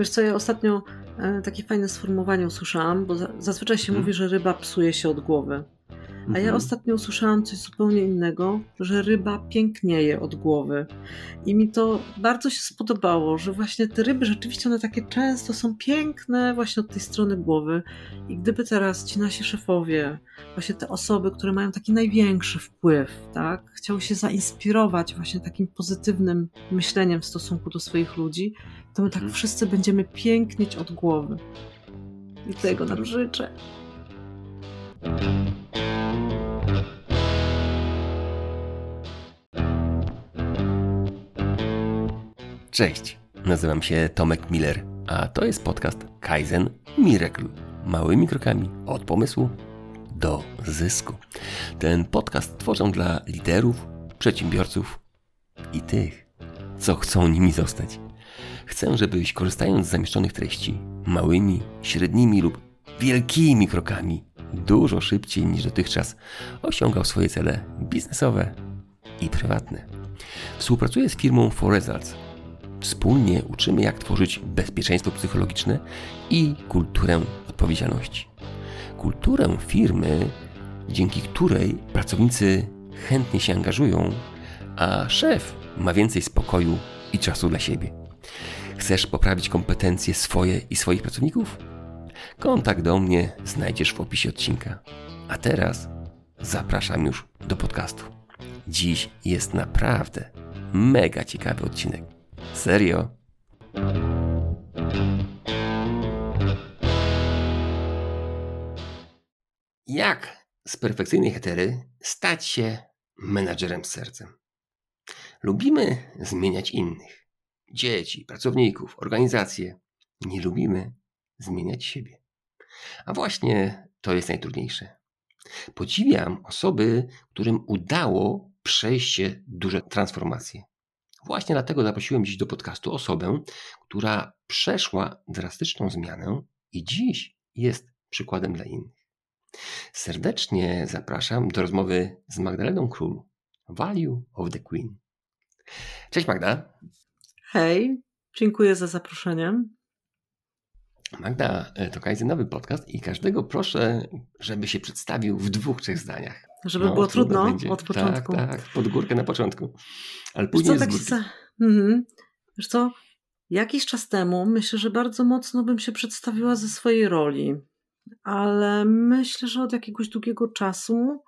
Wiesz co, ja ostatnio e, takie fajne sformułowanie usłyszałam, bo zazwyczaj się hmm. mówi, że ryba psuje się od głowy. A ja mhm. ostatnio usłyszałam coś zupełnie innego, że ryba pięknieje od głowy. I mi to bardzo się spodobało, że właśnie te ryby rzeczywiście one takie często są piękne właśnie od tej strony głowy. I gdyby teraz ci nasi szefowie, właśnie te osoby, które mają taki największy wpływ, tak, chciały się zainspirować właśnie takim pozytywnym myśleniem w stosunku do swoich ludzi, to my tak mhm. wszyscy będziemy pięknieć od głowy. I tego nam życzę. Cześć, nazywam się Tomek Miller, a to jest podcast Kaizen Miracle. Małymi krokami od pomysłu do zysku. Ten podcast tworzę dla liderów, przedsiębiorców i tych, co chcą nimi zostać. Chcę, żebyś korzystając z zamieszczonych treści małymi, średnimi lub wielkimi krokami dużo szybciej niż dotychczas osiągał swoje cele biznesowe i prywatne. Współpracuję z firmą For Results. Wspólnie uczymy, jak tworzyć bezpieczeństwo psychologiczne i kulturę odpowiedzialności. Kulturę firmy, dzięki której pracownicy chętnie się angażują, a szef ma więcej spokoju i czasu dla siebie. Chcesz poprawić kompetencje swoje i swoich pracowników? Kontakt do mnie znajdziesz w opisie odcinka. A teraz zapraszam już do podcastu. Dziś jest naprawdę mega ciekawy odcinek. Serio. Jak z perfekcyjnej hetery stać się menadżerem z sercem? Lubimy zmieniać innych. Dzieci, pracowników, organizacje. Nie lubimy zmieniać siebie. A właśnie to jest najtrudniejsze. Podziwiam osoby, którym udało przejście duże transformacje. Właśnie dlatego zaprosiłem dziś do podcastu osobę, która przeszła drastyczną zmianę i dziś jest przykładem dla innych. Serdecznie zapraszam do rozmowy z Magdaleną Król, Value of the Queen. Cześć Magda. Hej, dziękuję za zaproszenie. Magda, e, to nowy podcast i każdego proszę, żeby się przedstawił w dwóch, trzech zdaniach. Żeby no, było trudno będzie. od początku. Tak, tak, pod górkę na początku. Ale później Wiesz co, tak za... mhm. Wiesz co, jakiś czas temu myślę, że bardzo mocno bym się przedstawiła ze swojej roli, ale myślę, że od jakiegoś długiego czasu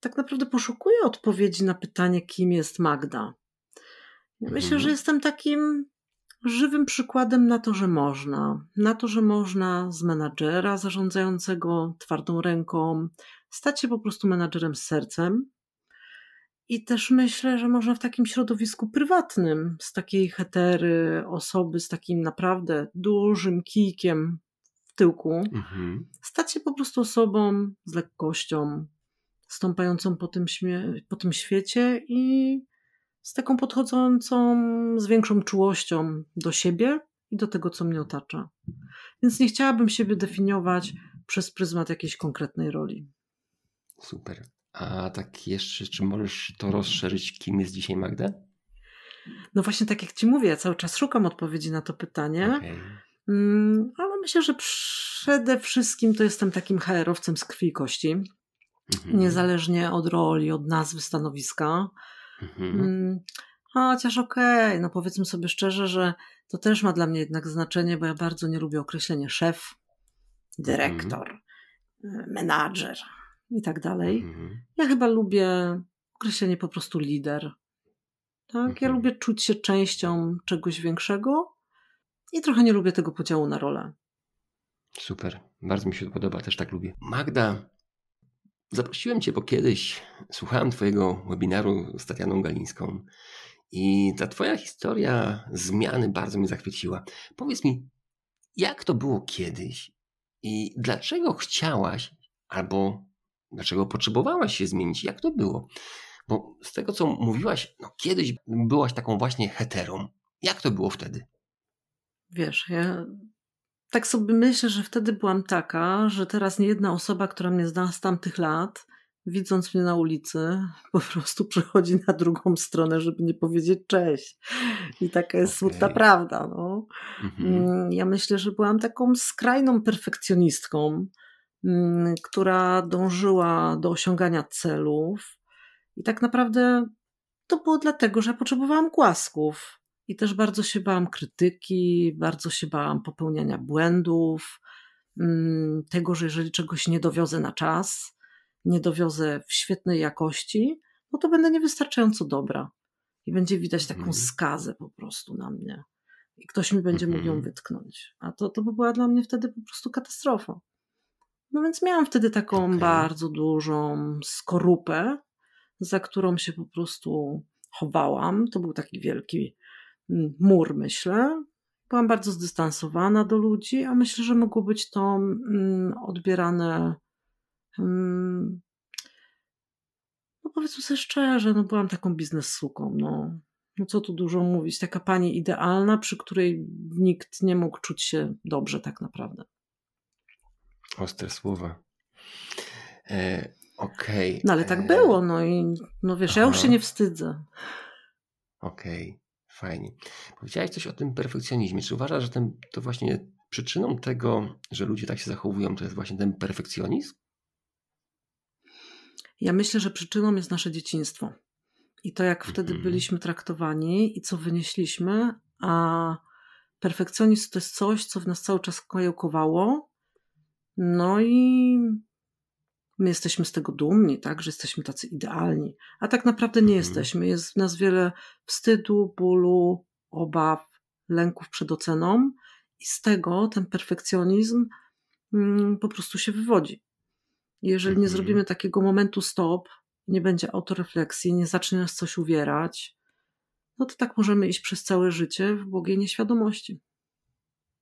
tak naprawdę poszukuję odpowiedzi na pytanie, kim jest Magda. Myślę, mhm. że jestem takim żywym przykładem na to, że można. Na to, że można z menadżera zarządzającego twardą ręką stać się po prostu menadżerem z sercem. I też myślę, że można w takim środowisku prywatnym, z takiej hetery, osoby z takim naprawdę dużym kijkiem w tyłku, mhm. stać się po prostu osobą z lekkością, stąpającą po tym, po tym świecie i z taką podchodzącą z większą czułością do siebie i do tego, co mnie otacza. Więc nie chciałabym siebie definiować przez pryzmat jakiejś konkretnej roli. Super. A tak jeszcze, czy możesz to rozszerzyć, kim jest dzisiaj Magda? No właśnie, tak jak Ci mówię, ja cały czas szukam odpowiedzi na to pytanie. Okay. Mm, ale myślę, że przede wszystkim to jestem takim HR-owcem z krwi i kości. Mhm. Niezależnie od roli, od nazwy stanowiska. Mhm. Mm, chociaż okej, okay, no powiedzmy sobie szczerze, że to też ma dla mnie jednak znaczenie, bo ja bardzo nie lubię określenia szef, dyrektor, mhm. menadżer i tak dalej. Mhm. Ja chyba lubię określenie po prostu lider. Tak? Ja lubię czuć się częścią czegoś większego i trochę nie lubię tego podziału na rolę. Super, bardzo mi się to podoba, też tak lubię. Magda, Zaprosiłem Cię, bo kiedyś słuchałem Twojego webinaru z Tatianą Galińską i ta Twoja historia zmiany bardzo mnie zachwyciła. Powiedz mi, jak to było kiedyś i dlaczego chciałaś albo dlaczego potrzebowałaś się zmienić? Jak to było? Bo z tego, co mówiłaś, no kiedyś byłaś taką właśnie heterą. Jak to było wtedy? Wiesz, ja tak sobie myślę, że wtedy byłam taka, że teraz nie jedna osoba, która mnie zna z tamtych lat, widząc mnie na ulicy, po prostu przechodzi na drugą stronę, żeby nie powiedzieć cześć. I taka jest okay. smutna prawda. No. Mhm. Mm, ja myślę, że byłam taką skrajną perfekcjonistką, która dążyła do osiągania celów. I tak naprawdę to było dlatego, że potrzebowałam głasków. I też bardzo się bałam krytyki, bardzo się bałam popełniania błędów, mm, tego, że jeżeli czegoś nie dowiozę na czas, nie dowiozę w świetnej jakości, no to będę niewystarczająco dobra. I będzie widać taką mhm. skazę po prostu na mnie. I ktoś mi będzie mógł ją mhm. wytknąć. A to, to by była dla mnie wtedy po prostu katastrofa. No więc miałam wtedy taką okay. bardzo dużą skorupę, za którą się po prostu chowałam. To był taki wielki mm, mur, myślę. Byłam bardzo zdystansowana do ludzi, a myślę, że mogło być to mm, odbierane mm, no powiedzmy sobie szczerze, no byłam taką biznessuką, no. No co tu dużo mówić, taka pani idealna, przy której nikt nie mógł czuć się dobrze tak naprawdę. Ostre słowa. E, Okej. Okay. No ale tak e... było, no i no wiesz, Aha. ja już się nie wstydzę. Okej, okay. fajnie. Powiedziałeś coś o tym perfekcjonizmie. Czy uważasz, że ten, to właśnie przyczyną tego, że ludzie tak się zachowują, to jest właśnie ten perfekcjonizm? Ja myślę, że przyczyną jest nasze dzieciństwo. I to, jak wtedy mhm. byliśmy traktowani i co wynieśliśmy, a perfekcjonizm to jest coś, co w nas cały czas kajałkowało. No i my jesteśmy z tego dumni, tak, że jesteśmy tacy idealni, a tak naprawdę nie mhm. jesteśmy. Jest w nas wiele wstydu, bólu, obaw, lęków przed oceną i z tego ten perfekcjonizm mm, po prostu się wywodzi. Jeżeli nie mhm. zrobimy takiego momentu stop, nie będzie autorefleksji, nie zacznie nas coś uwierać, no to tak możemy iść przez całe życie w błogiej nieświadomości.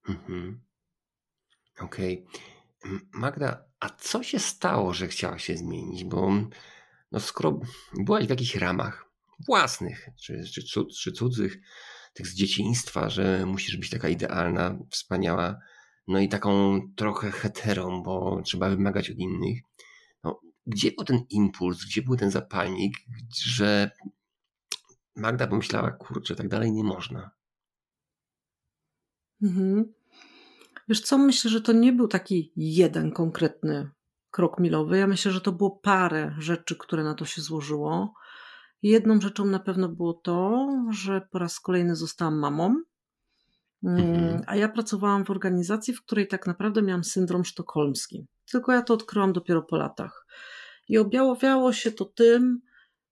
Mhm. Okej. Okay. Magda, a co się stało, że chciałaś się zmienić? Bo no skoro byłaś w jakichś ramach własnych, czy, czy, czy cudzych, tych z dzieciństwa, że musisz być taka idealna, wspaniała, no i taką trochę heterą, bo trzeba wymagać od innych. No, gdzie był ten impuls, gdzie był ten zapalnik, że Magda pomyślała, kurczę, tak dalej nie można. Mhm. Wiesz co, myślę, że to nie był taki jeden konkretny krok milowy. Ja myślę, że to było parę rzeczy, które na to się złożyło. Jedną rzeczą na pewno było to, że po raz kolejny zostałam mamą. Mhm. Mm, a ja pracowałam w organizacji, w której tak naprawdę miałam syndrom sztokholmski. Tylko ja to odkryłam dopiero po latach. I objawiało się to tym,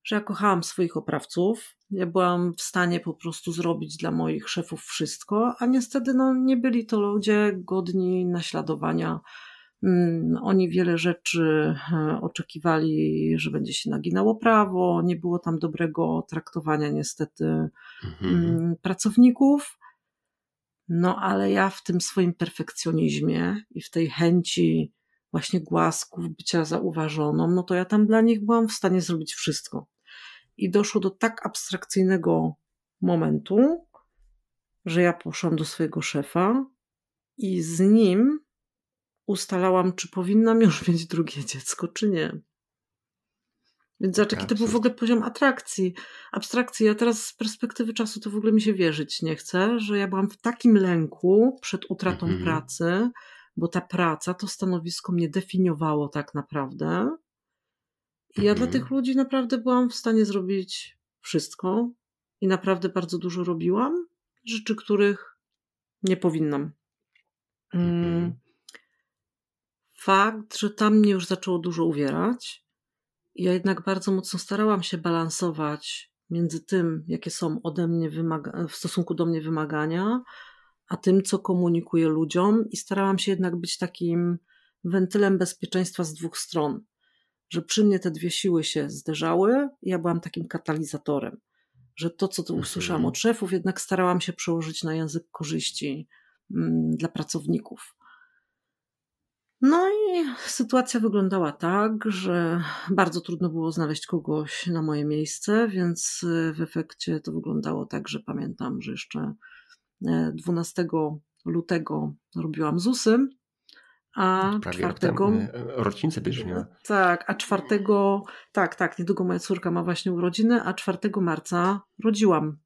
że ja kochałam swoich oprawców. Ja byłam w stanie po prostu zrobić dla moich szefów wszystko, a niestety no, nie byli to ludzie godni naśladowania. Mm, oni wiele rzeczy e, oczekiwali, że będzie się naginało prawo, nie było tam dobrego traktowania niestety mhm. Mm, pracowników. No ale ja w tym swoim perfekcjonizmie i w tej chęci właśnie głasków, bycia zauważoną, no to ja tam dla nich byłam w stanie zrobić wszystko. I doszło do tak abstrakcyjnego momentu, że ja poszłam do swojego szefa i z nim ustalałam, czy powinnam już mieć drugie dziecko, czy nie. Więc zobacz, jaki to był w ogóle poziom atrakcji, abstrakcji. Ja teraz z perspektywy czasu to w ogóle mi się wierzyć nie chcę, że ja byłam w takim lęku przed utratą mm -hmm. pracy, bo ta praca, to stanowisko mnie definiowało tak naprawdę. I ja dla mhm. tych ludzi naprawdę byłam w stanie zrobić wszystko i naprawdę bardzo dużo robiłam, rzeczy, których nie powinnam. Mm. Mhm. Fakt, że tam mnie już zaczęło dużo uwierać, ja jednak bardzo mocno starałam się balansować między tym, jakie są ode mnie wymaga- w stosunku do mnie wymagania, a tym, co komunikuję ludziom, i starałam się jednak być takim wentylem bezpieczeństwa z dwóch stron. Że przy mnie te dwie siły się zderzały, ja byłam takim katalizatorem. Że to, co tu mhm. usłyszałam od szefów, jednak starałam się przełożyć na język korzyści mm, dla pracowników. No i sytuacja wyglądała tak, że bardzo trudno było znaleźć kogoś na moje miejsce, więc w efekcie to wyglądało tak, że pamiętam, że jeszcze 12 lutego robiłam ZUSy A Prawie czwartego. temu, e, rocznicę będziesz miała. Tak, a czwartego. Tak, tak, niedługo moja córka ma właśnie urodziny, a 4 marca rodziłam.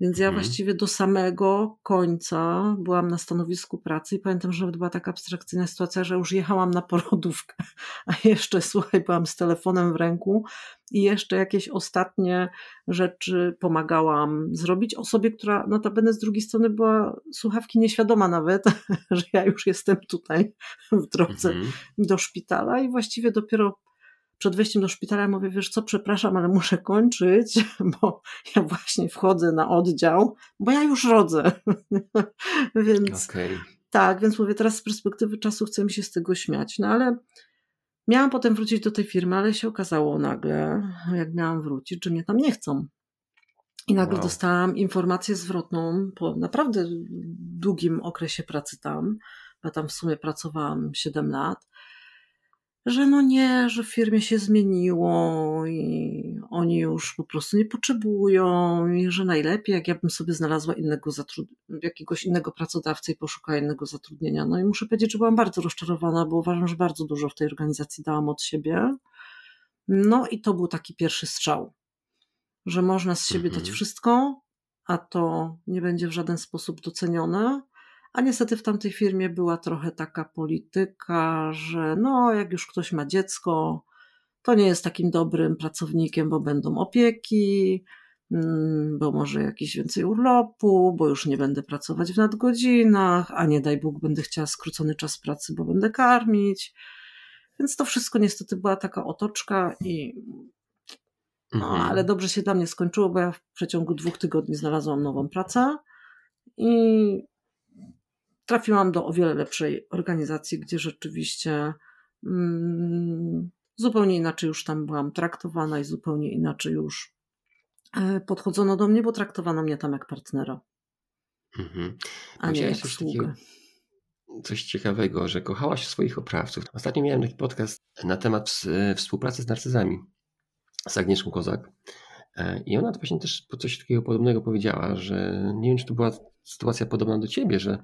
Więc ja Mhm. właściwie do samego końca byłam na stanowisku pracy i pamiętam, że nawet była taka abstrakcyjna sytuacja, że już jechałam na porodówkę, a jeszcze, słuchaj, byłam z telefonem w ręku i jeszcze jakieś ostatnie rzeczy pomagałam zrobić osobie, która notabene z drugiej strony była słuchawki nieświadoma nawet, że ja już jestem tutaj w drodze Mhm. do szpitala i właściwie dopiero przed wejściem do szpitala mówię, wiesz co, przepraszam, ale muszę kończyć, bo ja właśnie wchodzę na oddział, bo ja już rodzę. więc Okej. tak, więc mówię, teraz z perspektywy czasu chcę mi się z tego śmiać. No ale miałam potem wrócić do tej firmy, ale się okazało nagle, jak miałam wrócić, że mnie tam nie chcą. I nagle Wow. dostałam informację zwrotną po naprawdę długim okresie pracy tam, bo tam w sumie pracowałam 7 lat, że no nie, że w firmie się zmieniło i oni już po prostu nie potrzebują i że najlepiej, jak ja bym sobie znalazła innego jakiegoś innego pracodawcę i poszukała innego zatrudnienia. No i muszę powiedzieć, że byłam bardzo rozczarowana, bo uważam, że bardzo dużo w tej organizacji dałam od siebie. No i to był taki pierwszy strzał, że można z siebie Mhm. dać wszystko, a to nie będzie w żaden sposób docenione. A niestety w tamtej firmie była trochę taka polityka, że no, jak już ktoś ma dziecko, to nie jest takim dobrym pracownikiem, bo będą opieki, mm, bo może jakiś więcej urlopu, bo już nie będę pracować w nadgodzinach, a nie daj Bóg, będę chciała skrócony czas pracy, bo będę karmić. Więc to wszystko niestety była taka otoczka i no, Mhm. ale dobrze się dla mnie skończyło, bo ja w przeciągu dwóch tygodni znalazłam nową pracę i trafiłam do o wiele lepszej organizacji, gdzie rzeczywiście mm, zupełnie inaczej już tam byłam traktowana i zupełnie inaczej już e, podchodzono do mnie, bo traktowano mnie tam jak partnera, Mhm. a nie jak coś sługę. coś ciekawego, że kochałaś swoich oprawców. Ostatnio miałem taki podcast na temat e, współpracy z narcyzami z Agnieszką Kozak. E, I ona właśnie też po coś takiego podobnego powiedziała, że nie wiem, czy to była sytuacja podobna do ciebie, że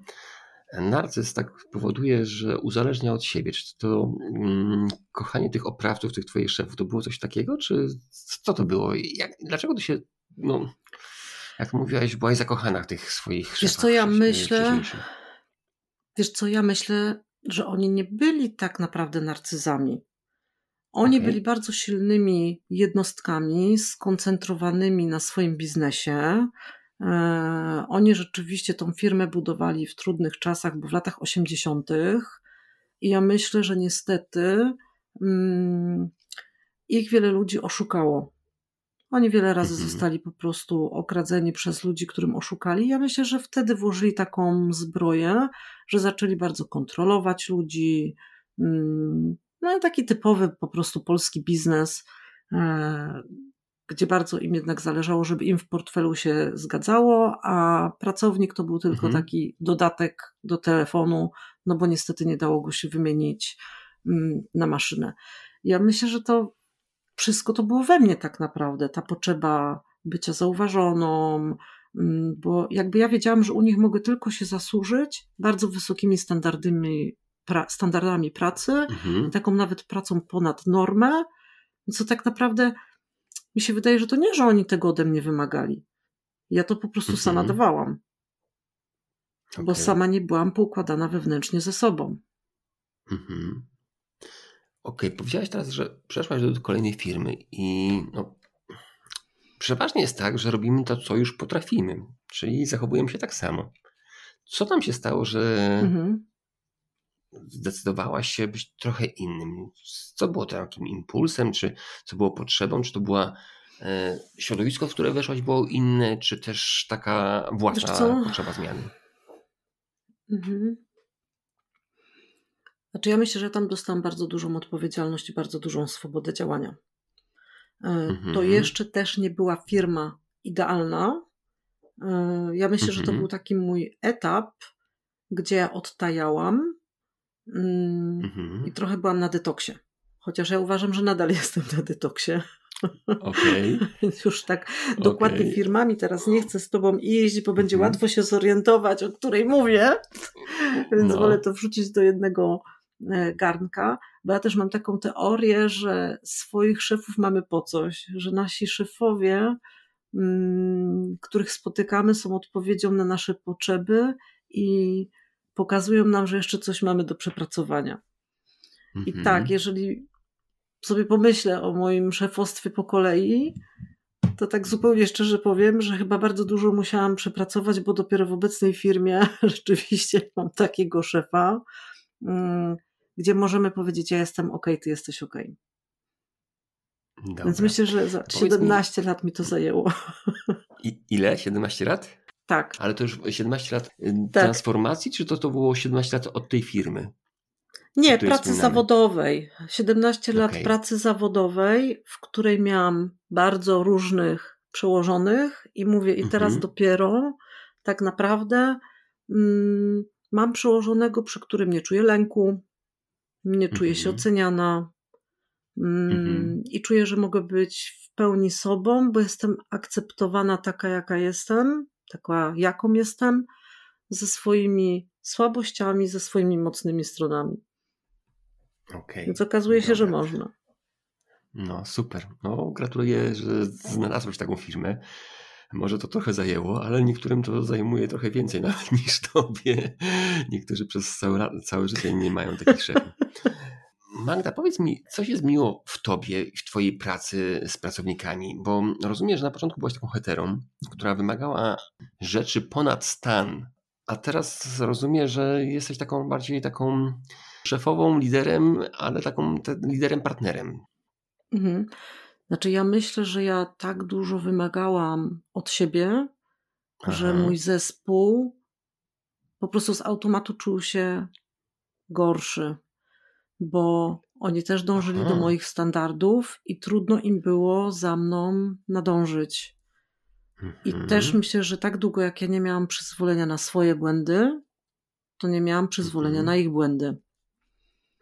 narcyz tak powoduje, że uzależnia od siebie. Czy to mm, kochanie tych oprawców, tych twoich szefów, to było coś takiego, czy co to było? Jak, dlaczego to się, no, jak mówiłaś, byłaś zakochana w tych swoich szefach? Wiesz co, ja myślę, wiesz co, ja myślę, że oni nie byli tak naprawdę narcyzami. Oni Okej. byli bardzo silnymi jednostkami, skoncentrowanymi na swoim biznesie. E, Oni rzeczywiście tą firmę budowali w trudnych czasach, bo w latach 80. I ja myślę, że niestety mm, ich wiele ludzi oszukało. Oni wiele razy Mhm. zostali po prostu okradzeni przez ludzi, którym oszukali. Ja myślę, że wtedy włożyli taką zbroję, że zaczęli bardzo kontrolować ludzi. mm, No i taki typowy po prostu polski biznes, e, gdzie bardzo im jednak zależało, żeby im w portfelu się zgadzało, a pracownik to był tylko Mhm. taki dodatek do telefonu, no bo niestety nie dało go się wymienić mm, na maszynę. Ja myślę, że to wszystko to było we mnie tak naprawdę, ta potrzeba bycia zauważoną, mm, bo jakby ja wiedziałam, że u nich mogę tylko się zasłużyć bardzo wysokimi standardami, pra, standardami pracy, Mhm. taką nawet pracą ponad normę, co tak naprawdę mi się wydaje, że to nie, że oni tego ode mnie wymagali. Ja to po prostu sama Mhm. dawałam, bo Okej. sama nie byłam poukładana wewnętrznie ze sobą. Mhm. Okej, powiedziałaś teraz, że przeszłaś do kolejnej firmy i no, przeważnie jest tak, że robimy to, co już potrafimy, czyli zachowujemy się tak samo. Co tam się stało, że Mhm. Zdecydowałaś się być trochę innym? Co było takim impulsem, czy co było potrzebą, czy to była e, środowisko, w które weszłaś było inne, czy też taka własna potrzeba zmiany? Mhm. Znaczy, ja myślę, że tam dostałam bardzo dużą odpowiedzialność i bardzo dużą swobodę działania. E, To Mhm. jeszcze też nie była firma idealna. E, Ja myślę, że to Mhm. był taki mój etap, gdzie ja odtajałam Mhm. i trochę byłam na detoksie. Chociaż ja uważam, że nadal jestem na detoksie. Okej. Więc już tak dokładnie Okej. firmami teraz nie chcę z tobą iść, bo będzie Mhm. łatwo się zorientować, o której mówię. Więc No. wolę to wrzucić do jednego e, garnka, bo ja też mam taką teorię, że swoich szefów mamy po coś, że nasi szefowie, mm, których spotykamy, są odpowiedzią na nasze potrzeby i pokazują nam, że jeszcze coś mamy do przepracowania. I Mhm. tak, jeżeli sobie pomyślę o moim szefostwie po kolei, to tak zupełnie szczerze powiem, że chyba bardzo dużo musiałam przepracować, bo dopiero w obecnej firmie rzeczywiście mam takiego szefa, mm, gdzie możemy powiedzieć, ja jestem ok, ty jesteś ok. Dobra. Więc myślę, że za Powiedz mi- 17 lat mi to zajęło. I, ile? 17 lat? Tak. Ale to już 17 lat y, Tak. transformacji, czy to, to było 17 lat od tej firmy? Nie, pracy zawodowej. 17 lat Okej. pracy zawodowej, w której miałam bardzo różnych przełożonych i mówię, i teraz Mhm. dopiero tak naprawdę mm, mam przełożonego, przy którym nie czuję lęku, nie czuję się Mhm. oceniana mm, Mhm. i czuję, że mogę być w pełni sobą, bo jestem akceptowana taka, jaka jestem, taka, jaką jestem, ze swoimi słabościami, ze swoimi mocnymi stronami. Okej. Więc okazuje się, że Dobra. można. No super. No gratuluję, że znalazłeś taką firmę. Może to trochę zajęło, ale niektórym to zajmuje trochę więcej nawet niż tobie. Niektórzy przez całe, całe życie nie mają takich szefów. Magda, powiedz mi, co się zmieniło w tobie, w twojej pracy z pracownikami? Bo rozumiem, że na początku byłaś taką heterą, która wymagała rzeczy ponad stan, a teraz rozumiem, że jesteś taką bardziej taką szefową, liderem, ale taką te, liderem partnerem. Mhm. Znaczy, ja myślę, że ja tak dużo wymagałam od siebie, że Aha. mój zespół po prostu z automatu czuł się gorszy, bo oni też dążyli Aha. do moich standardów i trudno im było za mną nadążyć. I Mhm. też myślę, że tak długo jak ja nie miałam przyzwolenia na swoje błędy, to nie miałam przyzwolenia Mhm. na ich błędy.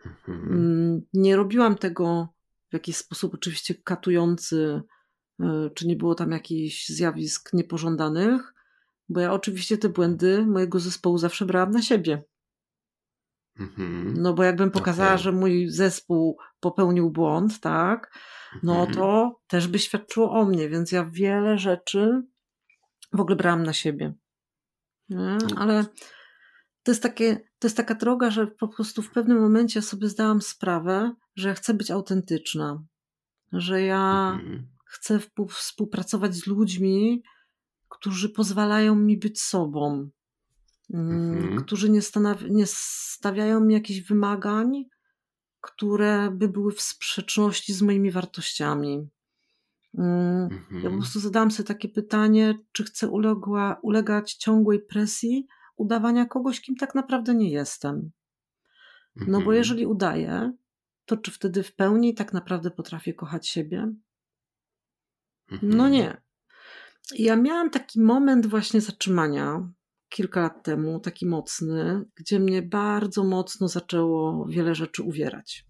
Mhm. Mm, Nie robiłam tego w jakiś sposób oczywiście katujący, y, czy nie było tam jakichś zjawisk niepożądanych, bo ja oczywiście te błędy mojego zespołu zawsze brałam na siebie. Mhm. No bo jakbym pokazała, Okej. że mój zespół popełnił błąd, tak, no Mhm. to też by świadczyło o mnie, więc ja wiele rzeczy w ogóle brałam na siebie. Nie? Ale to jest, takie, to jest taka droga, że po prostu w pewnym momencie sobie zdałam sprawę, że ja chcę być autentyczna, że ja Mhm. chcę współpracować z ludźmi, którzy pozwalają mi być sobą, Mhm. którzy nie, nie stawiają mi jakichś wymagań, które by były w sprzeczności z moimi wartościami. Mm, Ja po Mhm. prostu zadałam sobie takie pytanie, czy chcę uległa, ulegać ciągłej presji udawania kogoś, kim tak naprawdę nie jestem. No bo Mhm. jeżeli udaję, to czy wtedy w pełni tak naprawdę potrafię kochać siebie? Mhm. No nie. I Ja miałam taki moment właśnie zatrzymania kilka lat temu, taki mocny, gdzie mnie bardzo mocno zaczęło wiele rzeczy uwierać.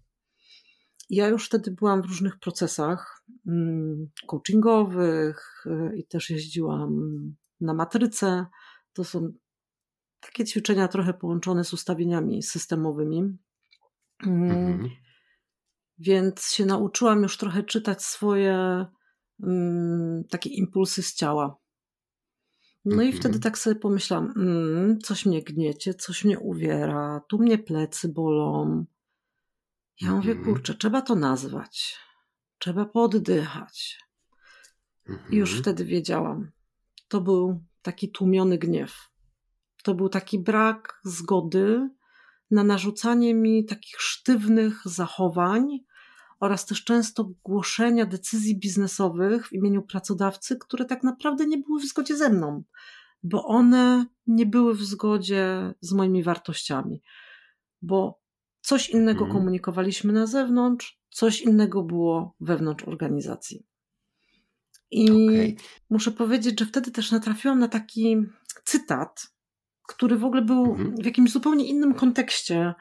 Ja już wtedy byłam w różnych procesach mm, coachingowych y, i też jeździłam na matrycę. To są takie ćwiczenia trochę połączone z ustawieniami systemowymi. Mm, Mhm. Więc się nauczyłam już trochę czytać swoje mm, takie impulsy z ciała. No i Mhm. wtedy tak sobie pomyślałam, mm, coś mnie gniecie, coś mnie uwiera, tu mnie plecy bolą. Ja mówię, Mhm. kurczę, trzeba to nazwać. Trzeba poddychać. I już Mhm. wtedy wiedziałam. To był taki tłumiony gniew. To był taki brak zgody na narzucanie mi takich sztywnych zachowań oraz też często głoszenia decyzji biznesowych w imieniu pracodawcy, które tak naprawdę nie były w zgodzie ze mną, bo one nie były w zgodzie z moimi wartościami. Bo coś innego Mhm. komunikowaliśmy na zewnątrz, coś innego było wewnątrz organizacji. I Okej. muszę powiedzieć, że wtedy też natrafiłam na taki cytat, który w ogóle był Mhm. w jakimś zupełnie innym kontekście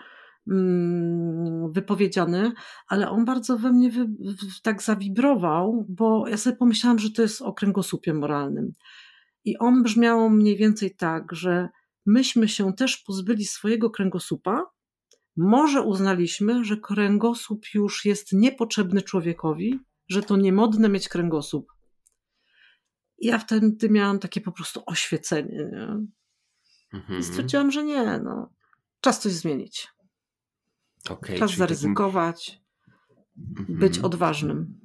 wypowiedziany, ale on bardzo we mnie wy, tak zawibrował, bo ja sobie pomyślałam, że to jest o kręgosłupie moralnym. I on brzmiał mniej więcej tak, że myśmy się też pozbyli swojego kręgosłupa, może uznaliśmy, że kręgosłup już jest niepotrzebny człowiekowi, że to niemodne mieć kręgosłup. I ja wtedy miałam takie po prostu oświecenie. Nie? Mhm. I stwierdziłam, że nie, no, czas coś zmienić. Okay, czas zaryzykować, takim... być mhm. odważnym.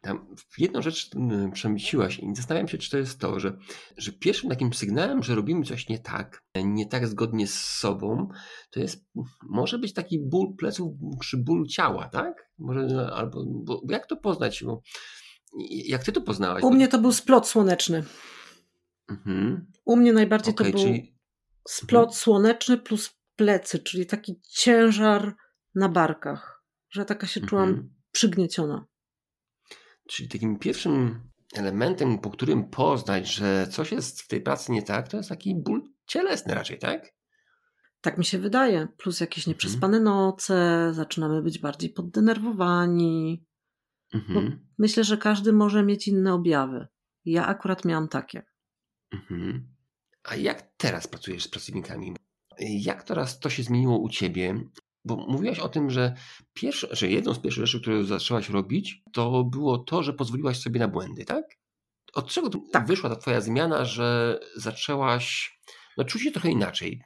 Tam jedną rzecz przemyciłaś i zastanawiam się, czy to jest to, że, że pierwszym takim sygnałem, że robimy coś nie tak, nie tak zgodnie z sobą, to jest, może być taki ból pleców czy ból ciała, tak? Może, albo, bo jak to poznać? Bo, jak ty to poznałaś? U mnie to był splot słoneczny. Mhm. U mnie najbardziej okay, to był czyli... splot mhm. słoneczny plus plecy, czyli taki ciężar na barkach, że taka się czułam mhm. przygnieciona. Czyli takim pierwszym elementem, po którym poznać, że coś jest w tej pracy nie tak, to jest taki ból cielesny raczej, tak? Tak mi się wydaje. Plus jakieś mhm. nieprzespane mhm. noce, zaczynamy być bardziej poddenerwowani. Mhm. myślę, że każdy może mieć inne objawy. Ja akurat miałam takie. Mhm. A jak teraz pracujesz z pracownikami? Jak teraz to się zmieniło u ciebie? Bo mówiłaś o tym, że, pierwsze, że jedną z pierwszych rzeczy, które zaczęłaś robić, to było to, że pozwoliłaś sobie na błędy, tak? Od czego tak. wyszła ta twoja zmiana, że zaczęłaś no, czuć się trochę inaczej?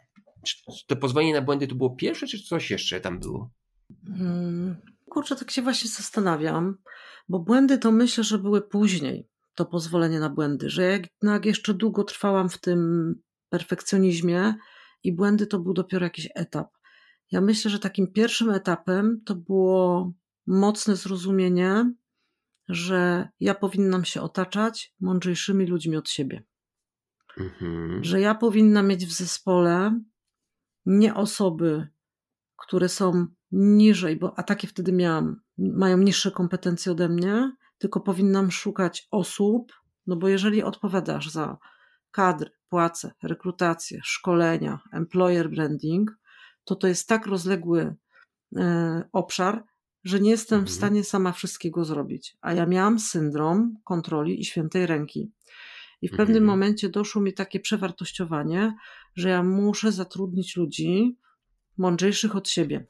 Czy to pozwolenie na błędy to było pierwsze, czy coś jeszcze tam było? Hmm, kurczę, tak się właśnie zastanawiam, bo błędy to myślę, że były później, to pozwolenie na błędy, że jednak jeszcze długo trwałam w tym perfekcjonizmie i błędy to był dopiero jakiś etap. Ja myślę, że takim pierwszym etapem to było mocne zrozumienie, że ja powinnam się otaczać mądrzejszymi ludźmi od siebie. Mhm. Że ja powinna mieć w zespole nie osoby, które są niżej, bo a takie wtedy miałam, mają niższe kompetencje ode mnie, tylko powinnam szukać osób, no bo jeżeli odpowiadasz za kadry, płace, rekrutację, szkolenia, employer branding, to to jest tak rozległy e, obszar, że nie jestem w mhm. stanie sama wszystkiego zrobić. A ja miałam syndrom kontroli i świętej ręki. I w pewnym mhm. momencie doszło mi takie przewartościowanie, że ja muszę zatrudnić ludzi mądrzejszych od siebie.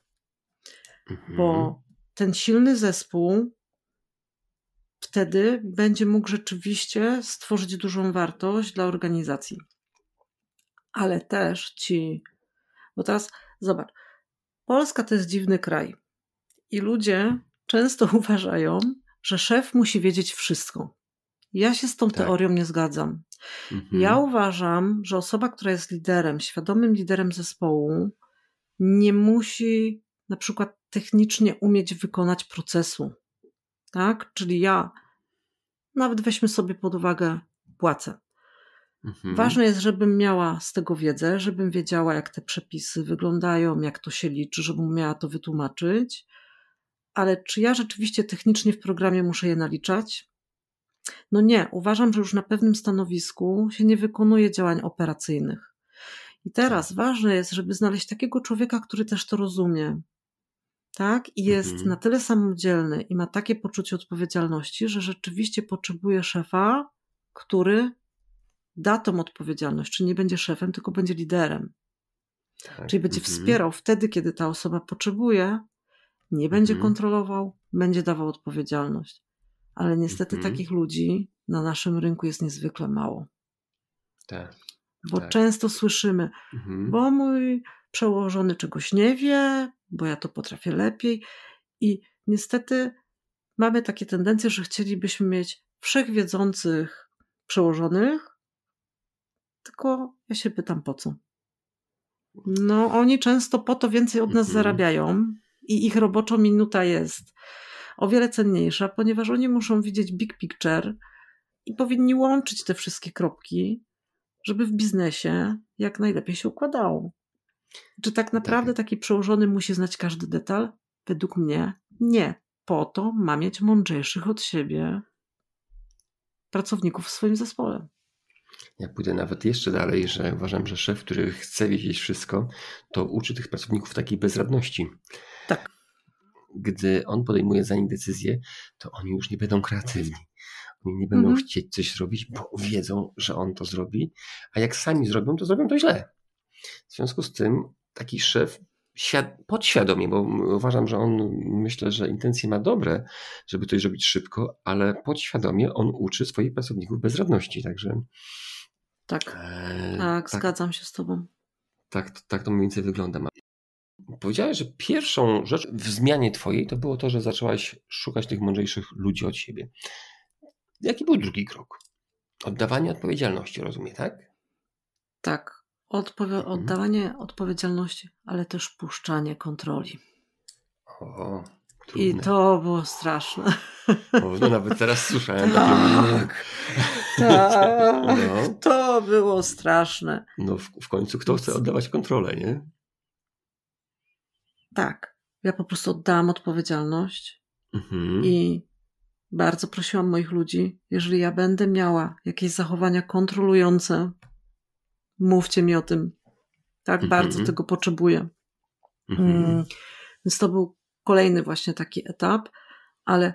Bo mhm. ten silny zespół wtedy będzie mógł rzeczywiście stworzyć dużą wartość dla organizacji. Ale też ci, bo teraz Zobacz, Polska to jest dziwny kraj i ludzie często uważają, że szef musi wiedzieć wszystko. Ja się z tą tak. teorią nie zgadzam. Mhm. Ja uważam, że osoba, która jest liderem, świadomym liderem zespołu, nie musi na przykład technicznie umieć wykonać procesu. Tak? Czyli ja, nawet weźmy sobie pod uwagę płacę. Mhm. Ważne jest, żebym miała z tego wiedzę, żebym wiedziała, jak te przepisy wyglądają, jak to się liczy, żebym miała to wytłumaczyć. Ale czy ja rzeczywiście technicznie w programie muszę je naliczać? No nie, uważam, że już na pewnym stanowisku się nie wykonuje działań operacyjnych. I teraz tak. ważne jest, żeby znaleźć takiego człowieka, który też to rozumie. Tak? I jest mhm. na tyle samodzielny i ma takie poczucie odpowiedzialności, że rzeczywiście potrzebuje szefa, który da tą odpowiedzialność, czy nie będzie szefem, tylko będzie liderem. Tak. Czyli będzie mhm. wspierał wtedy, kiedy ta osoba potrzebuje, nie będzie mhm. kontrolował, będzie dawał odpowiedzialność. Ale niestety mhm. takich ludzi na naszym rynku jest niezwykle mało. Tak. Bo tak. często słyszymy, mhm. bo mój przełożony czegoś nie wie, bo ja to potrafię lepiej. I niestety mamy takie tendencje, że chcielibyśmy mieć wszechwiedzących przełożonych, tylko ja się pytam po co. No, oni często po to więcej od nas mhm. zarabiają i ich robocza minuta jest o wiele cenniejsza, ponieważ oni muszą widzieć big picture i powinni łączyć te wszystkie kropki, żeby w biznesie jak najlepiej się układało. Czy tak naprawdę tak. taki przełożony musi znać każdy detal? Według mnie nie. Po to ma mieć mądrzejszych od siebie pracowników w swoim zespole. Ja pójdę nawet jeszcze dalej, że uważam, że szef, który chce wiedzieć wszystko, to uczy tych pracowników takiej bezradności. Tak. Gdy on podejmuje za nich decyzję, to oni już nie będą kreatywni. Oni nie będą mhm. chcieć coś zrobić, bo wiedzą, że on to zrobi, a jak sami zrobią, to zrobią to źle. W związku z tym taki szef podświadomie, bo uważam, że on myślę, że intencje ma dobre, żeby coś zrobić szybko, ale podświadomie on uczy swoich pracowników bezradności, także. Tak, e, tak, tak, zgadzam się z Tobą. Tak, tak to mniej więcej wygląda. Powiedziałeś, że pierwszą rzecz w zmianie Twojej to było to, że zaczęłaś szukać tych mądrzejszych ludzi od siebie. Jaki był drugi krok? Oddawanie odpowiedzialności, rozumiem, tak? Tak. Mhm. oddawanie odpowiedzialności, ale też puszczanie kontroli. O, I to było straszne. No nawet teraz słyszałem tak, tak, no. To było straszne. No w, w końcu kto chce oddawać kontrolę, nie? Tak. Ja po prostu oddałam odpowiedzialność mhm. i bardzo prosiłam moich ludzi, jeżeli ja będę miała jakieś zachowania kontrolujące, mówcie mi o tym. Tak mhm. bardzo tego potrzebuję. Mhm. Mm, więc to był kolejny właśnie taki etap, ale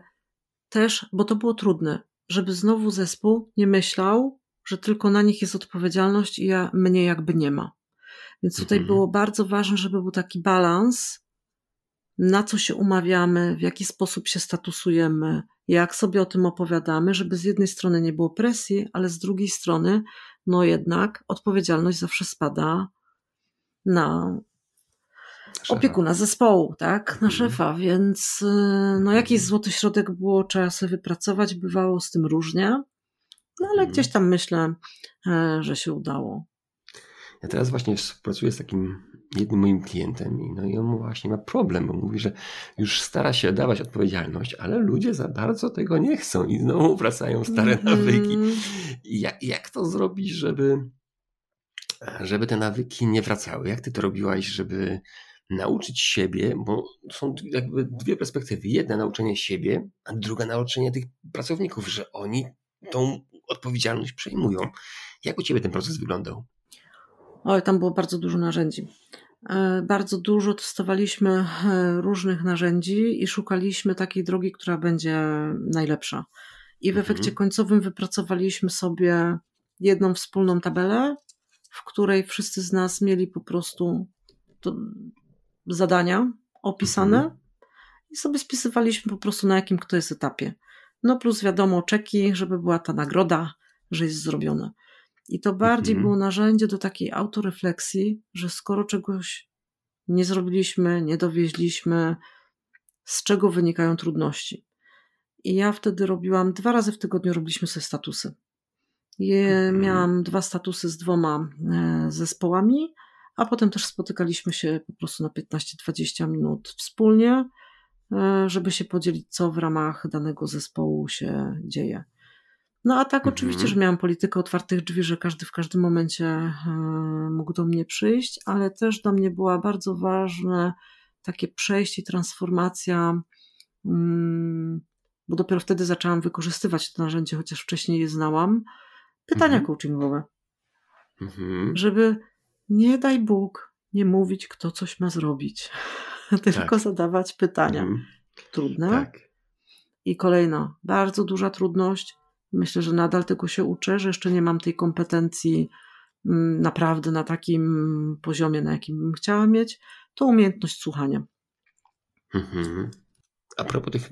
też, bo to było trudne, żeby znowu zespół nie myślał, że tylko na nich jest odpowiedzialność i ja, mnie jakby nie ma. Więc tutaj mhm. było bardzo ważne, żeby był taki balans, na co się umawiamy, w jaki sposób się statusujemy, jak sobie o tym opowiadamy, żeby z jednej strony nie było presji, ale z drugiej strony, no jednak odpowiedzialność zawsze spada na szefa. opiekuna zespołu, tak, na mhm. szefa, więc y, no jakiś złoty środek było, trzeba sobie wypracować, bywało z tym różnie, no ale mhm. gdzieś tam myślę, e, że się udało. Ja teraz właśnie współpracuję z takim jednym moim klientem i, no i on właśnie ma problem, bo mówi, że już stara się dawać odpowiedzialność, ale ludzie za bardzo tego nie chcą i znowu wracają stare -hmm. nawyki. Jak, jak to zrobić, żeby, żeby te nawyki nie wracały? Jak ty to robiłaś, żeby nauczyć siebie, bo są jakby dwie perspektywy. Jedna nauczenie siebie, a druga nauczenie tych pracowników, że oni tą odpowiedzialność przejmują. Jak u ciebie ten proces wyglądał? Oj, tam było bardzo dużo narzędzi. E, bardzo dużo testowaliśmy e, różnych narzędzi i szukaliśmy takiej drogi, która będzie najlepsza. I w mhm. efekcie końcowym wypracowaliśmy sobie jedną wspólną tabelę, w której wszyscy z nas mieli po prostu zadania opisane mhm. i sobie spisywaliśmy po prostu na jakim kto jest etapie. No plus wiadomo, czeki, żeby była ta nagroda, że jest zrobione. I to bardziej mhm. było narzędzie do takiej autorefleksji, że skoro czegoś nie zrobiliśmy, nie dowieźliśmy, z czego wynikają trudności. I ja wtedy robiłam, dwa razy w tygodniu robiliśmy sobie statusy. Je, mhm. Miałam dwa statusy z dwoma e, zespołami, a potem też spotykaliśmy się po prostu na 15-20 minut wspólnie, e, żeby się podzielić, co w ramach danego zespołu się dzieje. No a tak, mhm. oczywiście, że miałam politykę otwartych drzwi, że każdy w każdym momencie e, mógł do mnie przyjść, ale też dla mnie była bardzo ważne takie przejście transformacja, mm, bo dopiero wtedy zaczęłam wykorzystywać to narzędzie, chociaż wcześniej je znałam. Pytania mhm. coachingowe. Mhm. Żeby nie daj Bóg nie mówić, kto coś ma zrobić, tylko tak. zadawać pytania. Mhm. Trudne. Tak. I kolejna, bardzo duża trudność Myślę, że nadal tego się uczę, że jeszcze nie mam tej kompetencji mm, naprawdę na takim poziomie, na jakim bym chciała mieć, to umiejętność słuchania. Mhm. A propos tych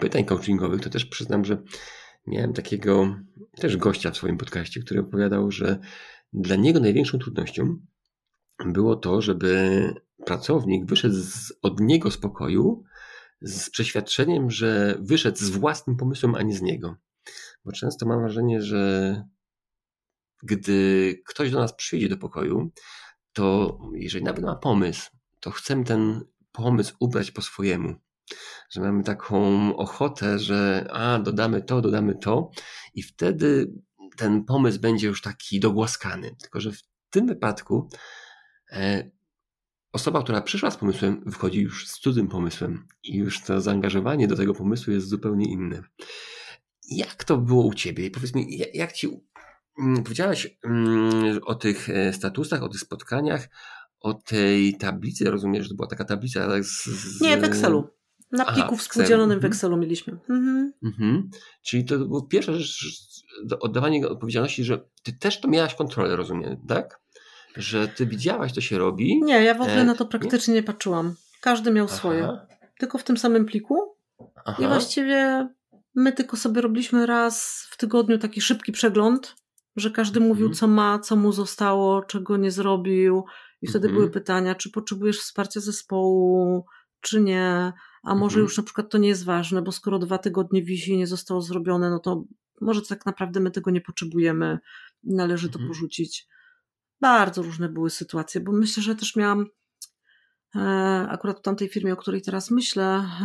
pytań coachingowych, to też przyznam, że miałem takiego też gościa w swoim podcaście, który opowiadał, że dla niego największą trudnością było to, żeby pracownik wyszedł z, od niego z pokoju z przeświadczeniem, że wyszedł z własnym pomysłem, a nie z niego. Bo często mam wrażenie, że gdy ktoś do nas przyjdzie do pokoju, to jeżeli nawet ma pomysł, to chcemy ten pomysł ubrać po swojemu. Że mamy taką ochotę, że a, dodamy to, dodamy to, i wtedy ten pomysł będzie już taki dogłaskany. Tylko, że w tym wypadku e, osoba, która przyszła z pomysłem, wychodzi już z cudzym pomysłem i już to zaangażowanie do tego pomysłu jest zupełnie inne. Jak to było u ciebie? Powiedz mi, jak ci mm, powiedziałaś mm, o tych e, statusach, o tych spotkaniach, o tej tablicy, rozumiem, że to była taka tablica z, z... Nie, w Excelu. Na pliku Aha, współdzielonym w mhm. Excelu mieliśmy. Mhm. Mhm. Czyli to było pierwsza rzecz, oddawanie odpowiedzialności, że ty też to miałaś kontrolę, rozumiem, tak? że ty widziałaś, to się robi. Nie, ja w ogóle e, na to praktycznie nie, nie patrzyłam. Każdy miał Aha. swoje. Tylko w tym samym pliku. Aha. I właściwie my tylko sobie robiliśmy raz w tygodniu taki szybki przegląd, że każdy mówił, mhm. co ma, co mu zostało, czego nie zrobił. I wtedy były mhm. pytania, czy potrzebujesz wsparcia zespołu, czy nie, a może mhm. już na przykład to nie jest ważne, bo skoro dwa tygodnie wisi i nie zostało zrobione, no to może tak naprawdę my tego nie potrzebujemy, należy to porzucić. Bardzo różne były sytuacje, bo myślę, że też miałam akurat w tamtej firmie, o której teraz myślę, e,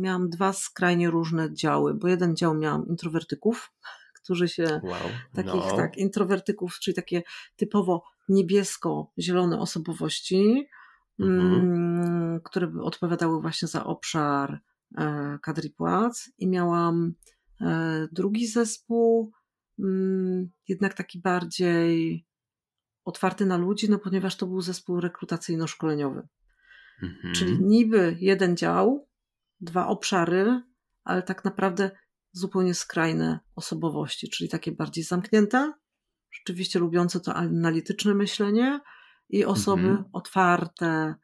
miałam dwa skrajnie różne działy, bo jeden dział miałam introwertyków, którzy się wow, takich no. tak, introwertyków, czyli takie typowo niebiesko-zielone osobowości, mhm. Mm, które by odpowiadały właśnie za obszar e, kadr i płac i miałam drugi zespół, mm, jednak taki bardziej otwarty na ludzi, no ponieważ to był zespół rekrutacyjno-szkoleniowy. Mhm. Czyli niby jeden dział, dwa obszary, ale tak naprawdę zupełnie skrajne osobowości, czyli takie bardziej zamknięte, rzeczywiście lubiące to analityczne myślenie i osoby mhm. otwarte,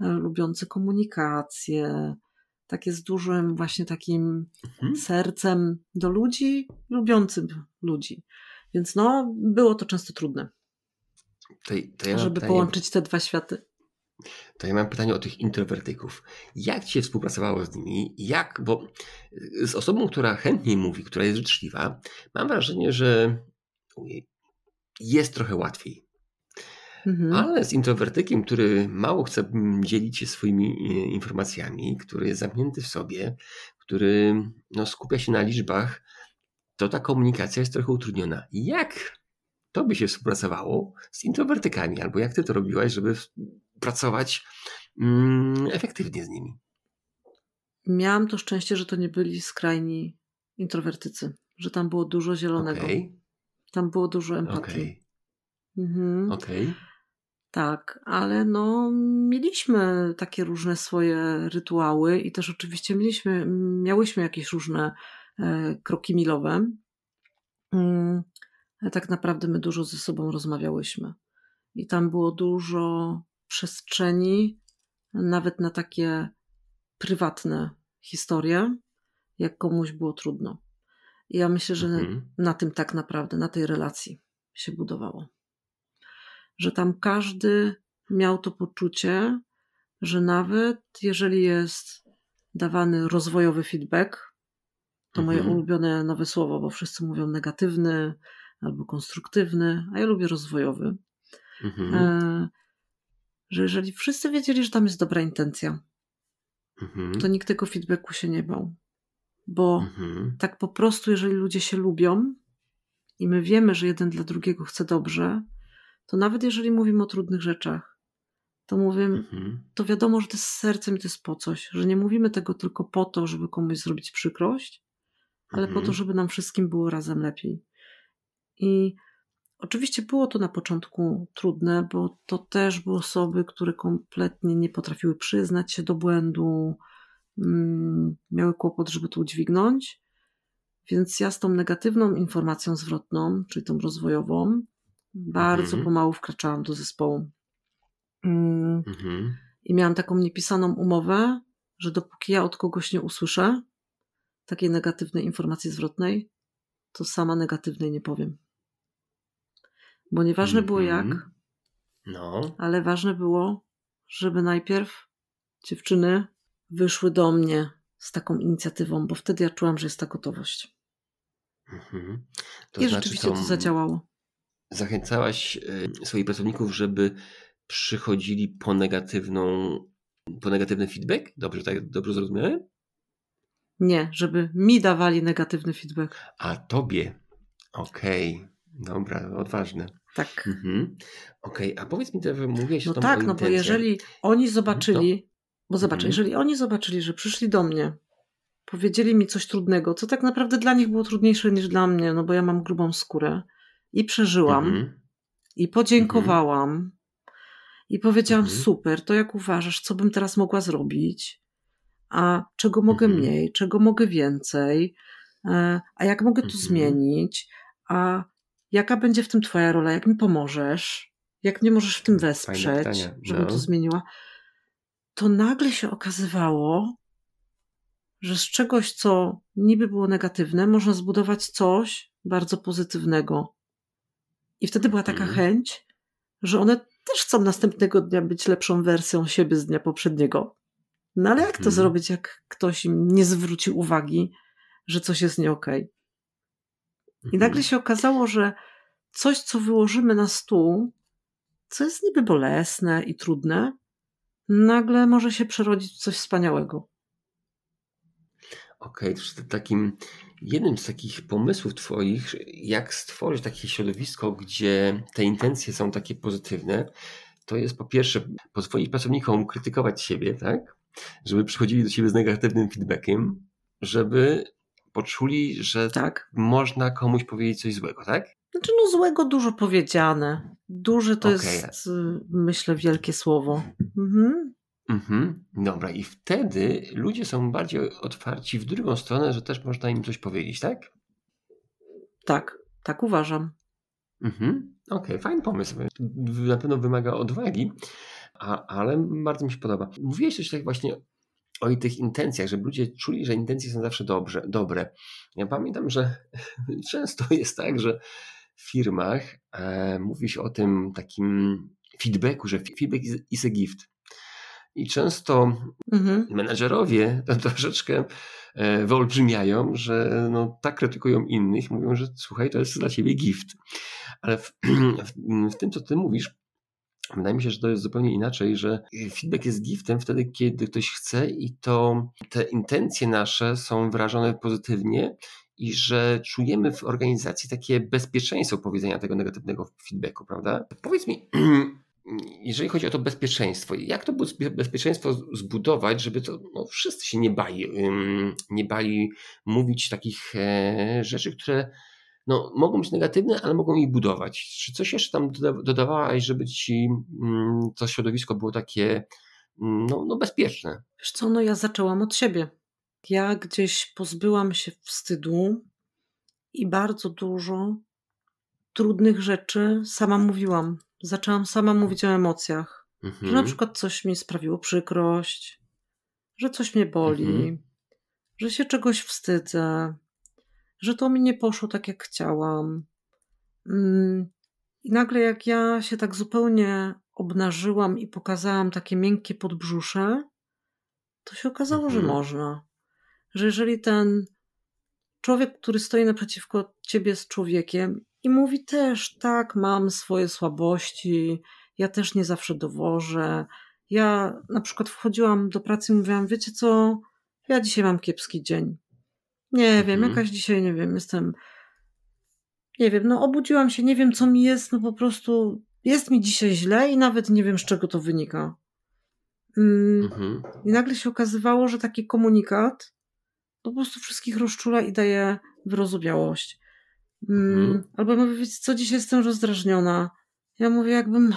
e, lubiące komunikację, takie z dużym właśnie takim mhm. sercem do ludzi, lubiącym ludzi. Więc no, było to często trudne. To, to ja żeby pytanie, połączyć te dwa światy. To ja mam pytanie o tych introwertyków. Jak ci się współpracowało z nimi? Jak, bo z osobą, która chętniej mówi, która jest życzliwa, mam wrażenie, że jest trochę łatwiej. Mhm. Ale z introwertykiem, który mało chce dzielić się swoimi e, informacjami, który jest zamknięty w sobie, który no, skupia się na liczbach, to ta komunikacja jest trochę utrudniona. Jak to by się współpracowało z introwertykami, albo jak ty to robiłaś, żeby pracować mm, efektywnie z nimi? Miałam to szczęście, że to nie byli skrajni introwertycy, że tam było dużo zielonego. Okay. Tam było dużo empatii. Okej. Okay. Mhm. Okay. Tak, ale no, mieliśmy takie różne swoje rytuały i też oczywiście mieliśmy, miałyśmy jakieś różne e, kroki milowe. Mm, ale tak naprawdę my dużo ze sobą rozmawiałyśmy. I tam było dużo przestrzeni, nawet na takie prywatne historie, jak komuś było trudno. I ja myślę, że mhm. na tym tak naprawdę, na tej relacji się budowało że tam każdy miał to poczucie, że nawet jeżeli jest dawany rozwojowy feedback, to moje mhm. ulubione nowe słowo, bo wszyscy mówią negatywny albo konstruktywny, a ja lubię rozwojowy. Mhm. E, że jeżeli wszyscy wiedzieli, że tam jest dobra intencja, mhm. to nikt tego feedbacku się nie bał. Bo mhm. tak po prostu, jeżeli ludzie się lubią i my wiemy, że jeden dla drugiego chce dobrze, to nawet jeżeli mówimy o trudnych rzeczach, to mówimy, mhm. to wiadomo, że to jest z sercem i to jest po coś, że nie mówimy tego tylko po to, żeby komuś zrobić przykrość, ale po to, mhm. żeby nam wszystkim było razem lepiej. I oczywiście było to na początku trudne, bo to też były osoby, które kompletnie nie potrafiły przyznać się do błędu, mm, miały kłopot, żeby to udźwignąć. Więc ja z tą negatywną informacją zwrotną, czyli tą rozwojową, bardzo mhm. pomału wkraczałam do zespołu. Mm. Mhm. I miałam taką niepisaną umowę, że dopóki ja od kogoś nie usłyszę takiej negatywnej informacji zwrotnej, to sama negatywnej nie powiem. Bo nieważne było jak, mhm. no. ale ważne było, żeby najpierw dziewczyny wyszły do mnie z taką inicjatywą, bo wtedy ja czułam, że jest ta gotowość. Mhm. To I znaczy rzeczywiście to zadziałało zachęcałaś y, swoich pracowników, żeby przychodzili po negatywną, po negatywny feedback? Dobrze, tak, dobrze zrozumiałem? Nie, żeby mi dawali negatywny feedback. A tobie. Okej, okay. dobra, odważne. Tak. Mhm. Okej, okay. a powiedz mi, że mówiłeś no o tak, no bo jeżeli oni zobaczyli, to... bo zobacz, mhm. jeżeli oni zobaczyli, że przyszli do mnie, powiedzieli mi coś trudnego, co tak naprawdę dla nich było trudniejsze niż dla mnie, no bo ja mam grubą skórę, i przeżyłam mhm. i podziękowałam i powiedziałam mhm. super, to jak uważasz, co bym teraz mogła zrobić, a czego mogę mhm. mniej, czego mogę więcej, e, a jak mogę to mhm. zmienić, a jaka będzie w tym twoja rola, jak mi pomożesz. jak mnie możesz w tym wesprzeć, no. żebym to zmieniła, to nagle się okazywało, że z czegoś, co niby było negatywne, można zbudować coś bardzo pozytywnego. I wtedy była taka mhm. chęć, że one też chcą następnego dnia być lepszą wersją siebie z dnia poprzedniego. No ale jak to mhm. zrobić, jak ktoś im nie zwróci uwagi, że coś jest nie okej? Okay? I mhm. nagle się okazało, że coś, co wyłożymy na stół, co jest niby bolesne i trudne, nagle może się przerodzić w coś wspaniałego. Okej, okay, takim jednym z takich pomysłów Twoich, jak stworzyć takie środowisko, gdzie te intencje są takie pozytywne, to jest po pierwsze pozwolić pracownikom krytykować siebie, tak? Żeby przychodzili do siebie z negatywnym feedbackiem, żeby poczuli, że tak. można komuś powiedzieć coś złego, tak? Znaczy, no złego dużo powiedziane. Duże to okay. jest, y, myślę, wielkie słowo. Mhm. Mhm. Dobra, i wtedy ludzie są bardziej otwarci w drugą stronę, że też można im coś powiedzieć, tak? Tak, tak uważam. Mhm. Okej, okay, fajny pomysł. Na pewno wymaga odwagi, a, ale bardzo mi się podoba. Mówiłeś coś tak właśnie o tych intencjach, żeby ludzie czuli, że intencje są zawsze dobrze, dobre. Ja pamiętam, że często jest tak, że w firmach e, mówi się o tym takim feedbacku, że feedback is, is a gift. I często mhm. menedżerowie to troszeczkę e, wyolbrzymiają, że no, tak krytykują innych, mówią, że słuchaj, to jest dla ciebie gift. Ale w, w, w tym, co ty mówisz, Wydaje mi się, że to jest zupełnie inaczej, że feedback jest giftem wtedy, kiedy ktoś chce i to te intencje nasze są wyrażone pozytywnie i że czujemy w organizacji takie bezpieczeństwo powiedzenia tego negatywnego feedbacku, prawda? Powiedz mi, jeżeli chodzi o to bezpieczeństwo, jak to bezpieczeństwo zbudować, żeby to no, wszyscy się nie bali, nie bali mówić takich e, rzeczy, które no, mogą być negatywne, ale mogą ich budować. Czy coś jeszcze tam dodawałaś, żeby ci mm, to środowisko było takie mm, no, no bezpieczne? Wiesz co, no ja zaczęłam od siebie. Ja gdzieś pozbyłam się wstydu i bardzo dużo trudnych rzeczy sama mówiłam zaczęłam sama mówić o emocjach. Mhm. Że na przykład coś mi sprawiło przykrość, że coś mnie boli, mhm. że się czegoś wstydzę, że to mi nie poszło tak, jak chciałam. Mm, I nagle, jak ja się tak zupełnie obnażyłam i pokazałam takie miękkie podbrzusze, to się okazało, mhm. że można. Że jeżeli ten człowiek, który stoi naprzeciwko ciebie z człowiekiem i mówi też, tak, mam swoje słabości, ja też nie zawsze dowożę. Ja na przykład wchodziłam do pracy i mówiłam, wiecie co, ja dzisiaj mam kiepski dzień. Nie mhm. wiem, jakaś dzisiaj, nie wiem, jestem, nie wiem, no obudziłam się, nie wiem co mi jest, no po prostu jest mi dzisiaj źle i nawet nie wiem z czego to wynika. Mm, mhm. I nagle się okazywało, że taki komunikat po prostu wszystkich rozczula i daje wyrozumiałość. Mm, mhm. Albo mówię, wiecie co, dzisiaj jestem rozdrażniona. Ja mówię, jakbym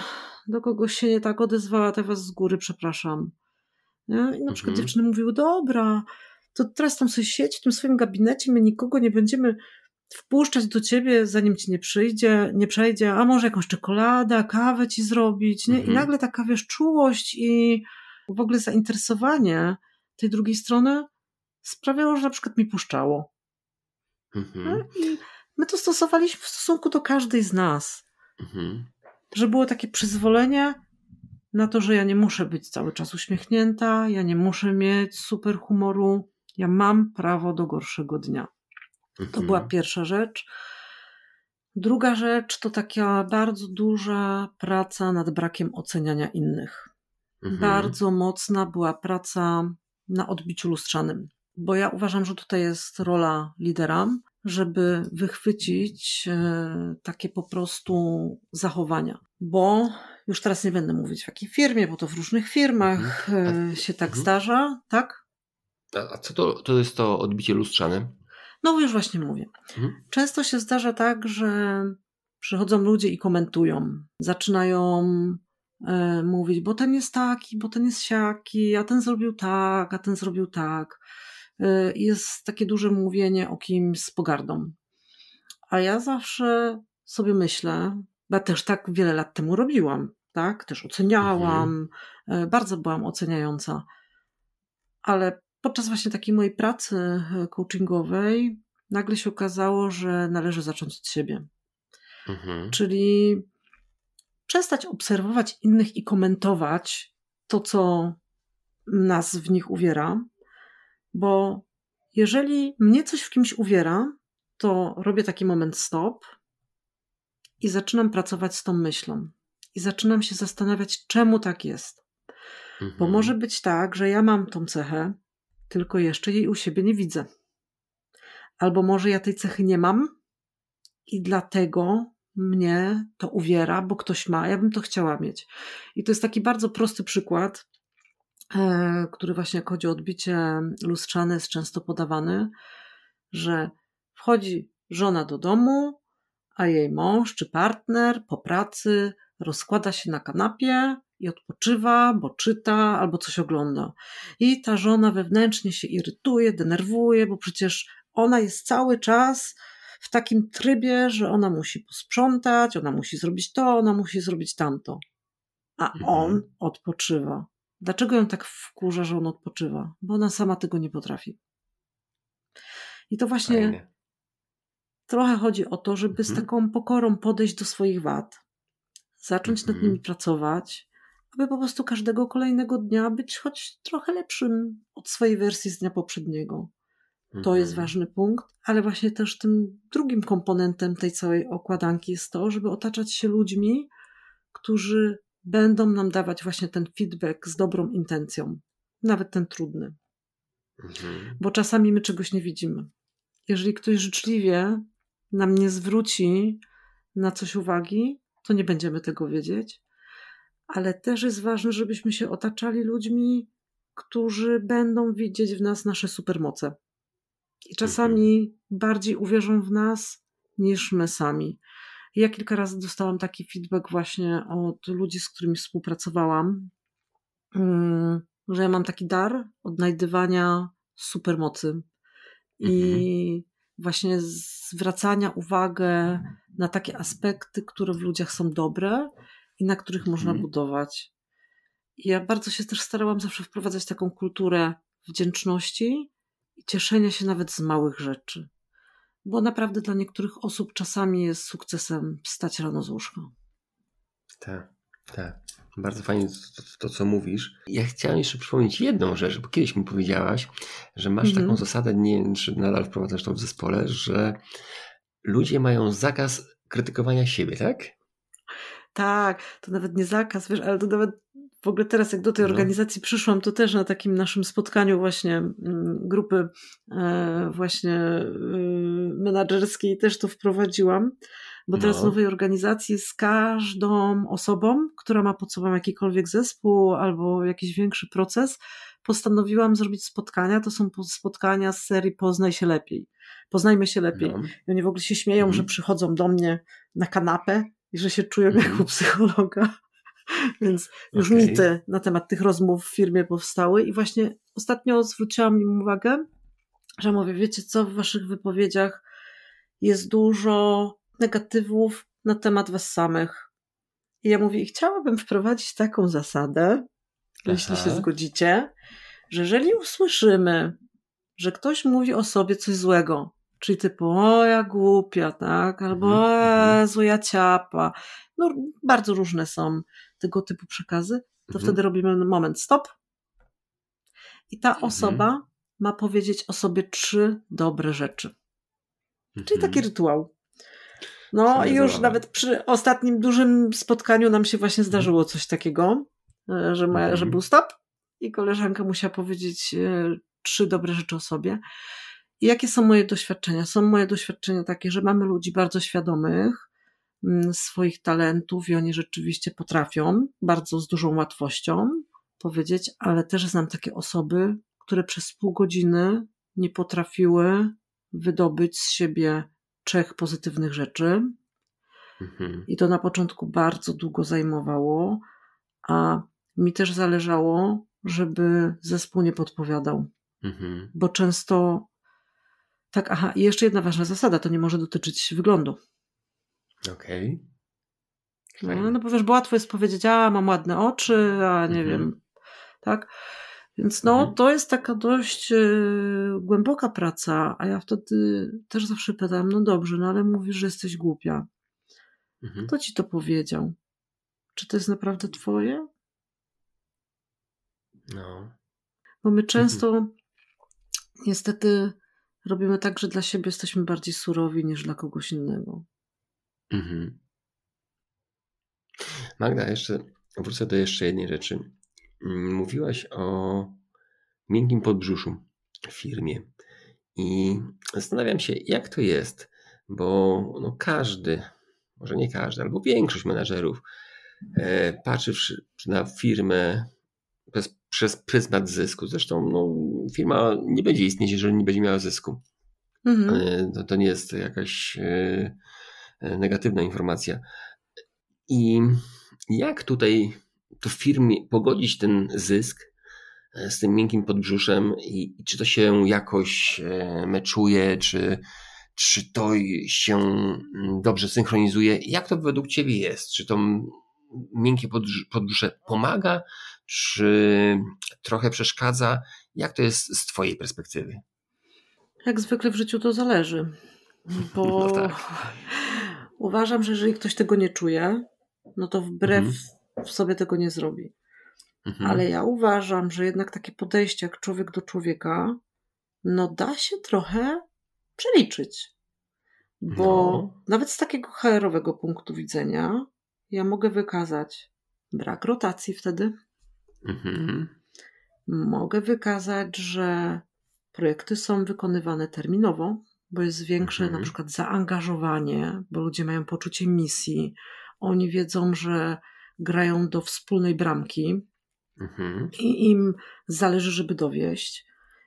do kogoś się nie tak odezwała, to was z góry przepraszam. Nie? I na przykład mhm. dziewczyny mówiły, dobra, to teraz tam sobie siedź w tym swoim gabinecie, my nikogo nie będziemy wpuszczać do ciebie, zanim ci nie przyjdzie, nie przejdzie, a może jakąś czekoladę, kawę ci zrobić, nie? Mhm. I nagle taka, wiesz, czułość i w ogóle zainteresowanie tej drugiej strony sprawiało, że na przykład mi puszczało. Mhm. I My to stosowaliśmy w stosunku do każdej z nas. Mhm. Że było takie przyzwolenie na to, że ja nie muszę być cały czas uśmiechnięta, ja nie muszę mieć super humoru, ja mam prawo do gorszego dnia. Mhm. To była pierwsza rzecz. Druga rzecz to taka bardzo duża praca nad brakiem oceniania innych. Mhm. Bardzo mocna była praca na odbiciu lustrzanym, bo ja uważam, że tutaj jest rola lidera, żeby wychwycić e, takie po prostu zachowania. Bo już teraz nie będę mówić w jakiej firmie, bo to w różnych firmach mhm. E, się tak mhm. zdarza, tak? A co to, to jest to odbicie lustrzane? No już właśnie mówię. Mhm. Często się zdarza tak, że przychodzą ludzie i komentują. Zaczynają e, mówić, bo ten jest taki, bo ten jest siaki, a ten zrobił tak, a ten zrobił tak. Y, jest takie duże mówienie o kimś z pogardą. A ja zawsze sobie myślę, Bo ja też tak wiele lat temu robiłam, tak? Też oceniałam, mhm. bardzo byłam oceniająca. Ale podczas właśnie takiej mojej pracy e, coachingowej nagle się okazało, że należy zacząć od siebie. Mhm. Czyli przestać obserwować innych i komentować to, co nas w nich uwiera, bo jeżeli mnie coś w kimś uwiera, to robię taki moment stop i zaczynam pracować z tą myślą. I zaczynam się zastanawiać, czemu tak jest. Mhm. Bo może być tak, że ja mam tą cechę, tylko jeszcze jej u siebie nie widzę. Albo może ja tej cechy nie mam i dlatego mnie to uwiera, bo ktoś ma, ja bym to chciała mieć. I to jest taki bardzo prosty przykład, e, który właśnie jak chodzi o odbicie lustrzane jest często podawany, że wchodzi żona do domu, a jej mąż czy partner po pracy rozkłada się na kanapie i odpoczywa, bo czyta albo coś ogląda. I ta żona wewnętrznie się irytuje, denerwuje, bo przecież ona jest cały czas w takim trybie, że ona musi posprzątać, ona musi zrobić to, ona musi zrobić tamto. A mhm. on odpoczywa. Dlaczego ją tak wkurza, że on odpoczywa? Bo ona sama tego nie potrafi. I to właśnie Fajnie. trochę chodzi o to, żeby z mhm. taką pokorą podejść do swoich wad, zacząć nad nimi mhm. pracować, aby po prostu każdego kolejnego dnia być choć trochę lepszym od swojej wersji z dnia poprzedniego. To jest mhm. ważny punkt, ale właśnie też tym drugim komponentem tej całej okładanki jest to, żeby otaczać się ludźmi, którzy będą nam dawać właśnie ten feedback z dobrą intencją, nawet ten trudny. Mhm. Bo czasami my czegoś nie widzimy. Jeżeli ktoś życzliwie nam nie zwróci na coś uwagi, to nie będziemy tego wiedzieć. Ale też jest ważne, żebyśmy się otaczali ludźmi, którzy będą widzieć w nas nasze supermoce i czasami mhm. bardziej uwierzą w nas niż my sami. Ja kilka razy dostałam taki feedback właśnie od ludzi, z którymi współpracowałam, mm, że ja mam taki dar odnajdywania supermocy i mhm. właśnie zwracania uwagi na takie aspekty, które w ludziach są dobre i na których można mhm. budować. I ja bardzo się też starałam zawsze wprowadzać taką kulturę wdzięczności i cieszenia się nawet z małych rzeczy. Bo naprawdę dla niektórych osób czasami jest sukcesem wstać rano z łóżka. Tak, tak. Bardzo fajnie to, to, co mówisz. Ja chciałem jeszcze przypomnieć jedną rzecz, bo kiedyś mi powiedziałaś, że masz -hmm. taką zasadę, nie wiem, czy nadal wprowadzasz to w zespole, że ludzie mają zakaz krytykowania siebie, tak? Tak, to nawet nie zakaz, wiesz, ale to nawet w ogóle teraz, jak do tej no. organizacji przyszłam, to też na takim naszym spotkaniu właśnie mm, grupy e, właśnie y, menadżerskiej też to wprowadziłam, bo teraz no. w nowej organizacji z każdą osobą, która ma pod sobą jakikolwiek zespół albo jakiś większy proces, postanowiłam zrobić spotkania. To są spotkania z serii Poznaj się lepiej. Poznajmy się lepiej. No. I oni w ogóle się śmieją, mhm. że przychodzą do mnie na kanapę i że się czują mhm. jak u psychologa. Więc już okay. mity na temat tych rozmów w firmie powstały i właśnie ostatnio zwróciłam im uwagę, że mówię, wiecie co, w waszych wypowiedziach jest dużo negatywów na temat was samych. I ja mówię, chciałabym wprowadzić taką zasadę, Aha. jeśli się zgodzicie, że jeżeli usłyszymy, że ktoś mówi o sobie coś złego, czyli typu, o ja głupia, tak, albo mm -hmm. zła ciapa, no bardzo różne są tego typu przekazy, to mhm. wtedy robimy moment stop. I ta mhm. osoba ma powiedzieć o sobie trzy dobre rzeczy. Mhm. Czyli taki rytuał. No i już nawet przy ostatnim dużym spotkaniu nam się właśnie zdarzyło coś takiego, e, że, ma, że był stop i koleżanka musiała powiedzieć e, trzy dobre rzeczy o sobie. I jakie są moje doświadczenia? Są moje doświadczenia takie, że mamy ludzi bardzo świadomych, Mm, swoich talentów i oni rzeczywiście potrafią bardzo z dużą łatwością powiedzieć, ale też znam takie osoby, które przez pół godziny nie potrafiły wydobyć z siebie trzech pozytywnych rzeczy. Mhm. I to na początku bardzo długo zajmowało, a mi też zależało, żeby zespół nie podpowiadał. Mhm. Bo często. Tak, aha, i jeszcze jedna ważna zasada: to nie może dotyczyć wyglądu. Okej. Okay. No, no bo wiesz, bo łatwo jest powiedzieć, a mam ładne oczy, a nie mhm. wiem, tak? Więc no, mhm. to jest taka dość y, głęboka praca, a ja wtedy też zawsze pytam, no dobrze, no ale mówisz, że jesteś głupia. Mhm. Kto ci to powiedział? Czy to jest naprawdę twoje? No. Bo my często mhm. niestety robimy tak, że dla siebie jesteśmy bardziej surowi niż dla kogoś innego. Mhm. Magda, jeszcze wrócę do jeszcze jednej rzeczy. Mm, mówiłaś o miękkim podbrzuszu w firmie. I zastanawiam się, jak to jest, bo no każdy, może nie każdy, albo większość menadżerów e, patrzy na firmę przez, przez pryzmat zysku. Zresztą no, firma nie będzie istnieć, jeżeli nie będzie miała zysku. Mhm. E, to, to nie jest jakaś e, e negatywna informacja. I jak tutaj to firmie pogodzić ten zysk z tym miękkim podbrzuszem i, i czy to się jakoś meczuje, czy, czy to się mm, dobrze synchronizuje? Jak to według Ciebie jest? Czy to miękkie podbrzusze pomaga, czy trochę przeszkadza? Jak to jest z Twojej perspektywy? Jak zwykle w życiu to zależy. Bo no tak. uważam, że jeżeli ktoś tego nie czuje, no to wbrew mhm sobie tego nie zrobi. Mhm. Ale ja uważam, że jednak takie podejście jak człowiek do człowieka, no da się trochę przeliczyć. Bo no. nawet z takiego HR-owego punktu widzenia ja mogę wykazać brak rotacji wtedy. Mhm. Mogę wykazać, że projekty są wykonywane terminowo, bo jest większe mhm. na przykład zaangażowanie, bo ludzie mają poczucie misji. Oni wiedzą, że grają do wspólnej bramki mhm. i im zależy, żeby dowieść.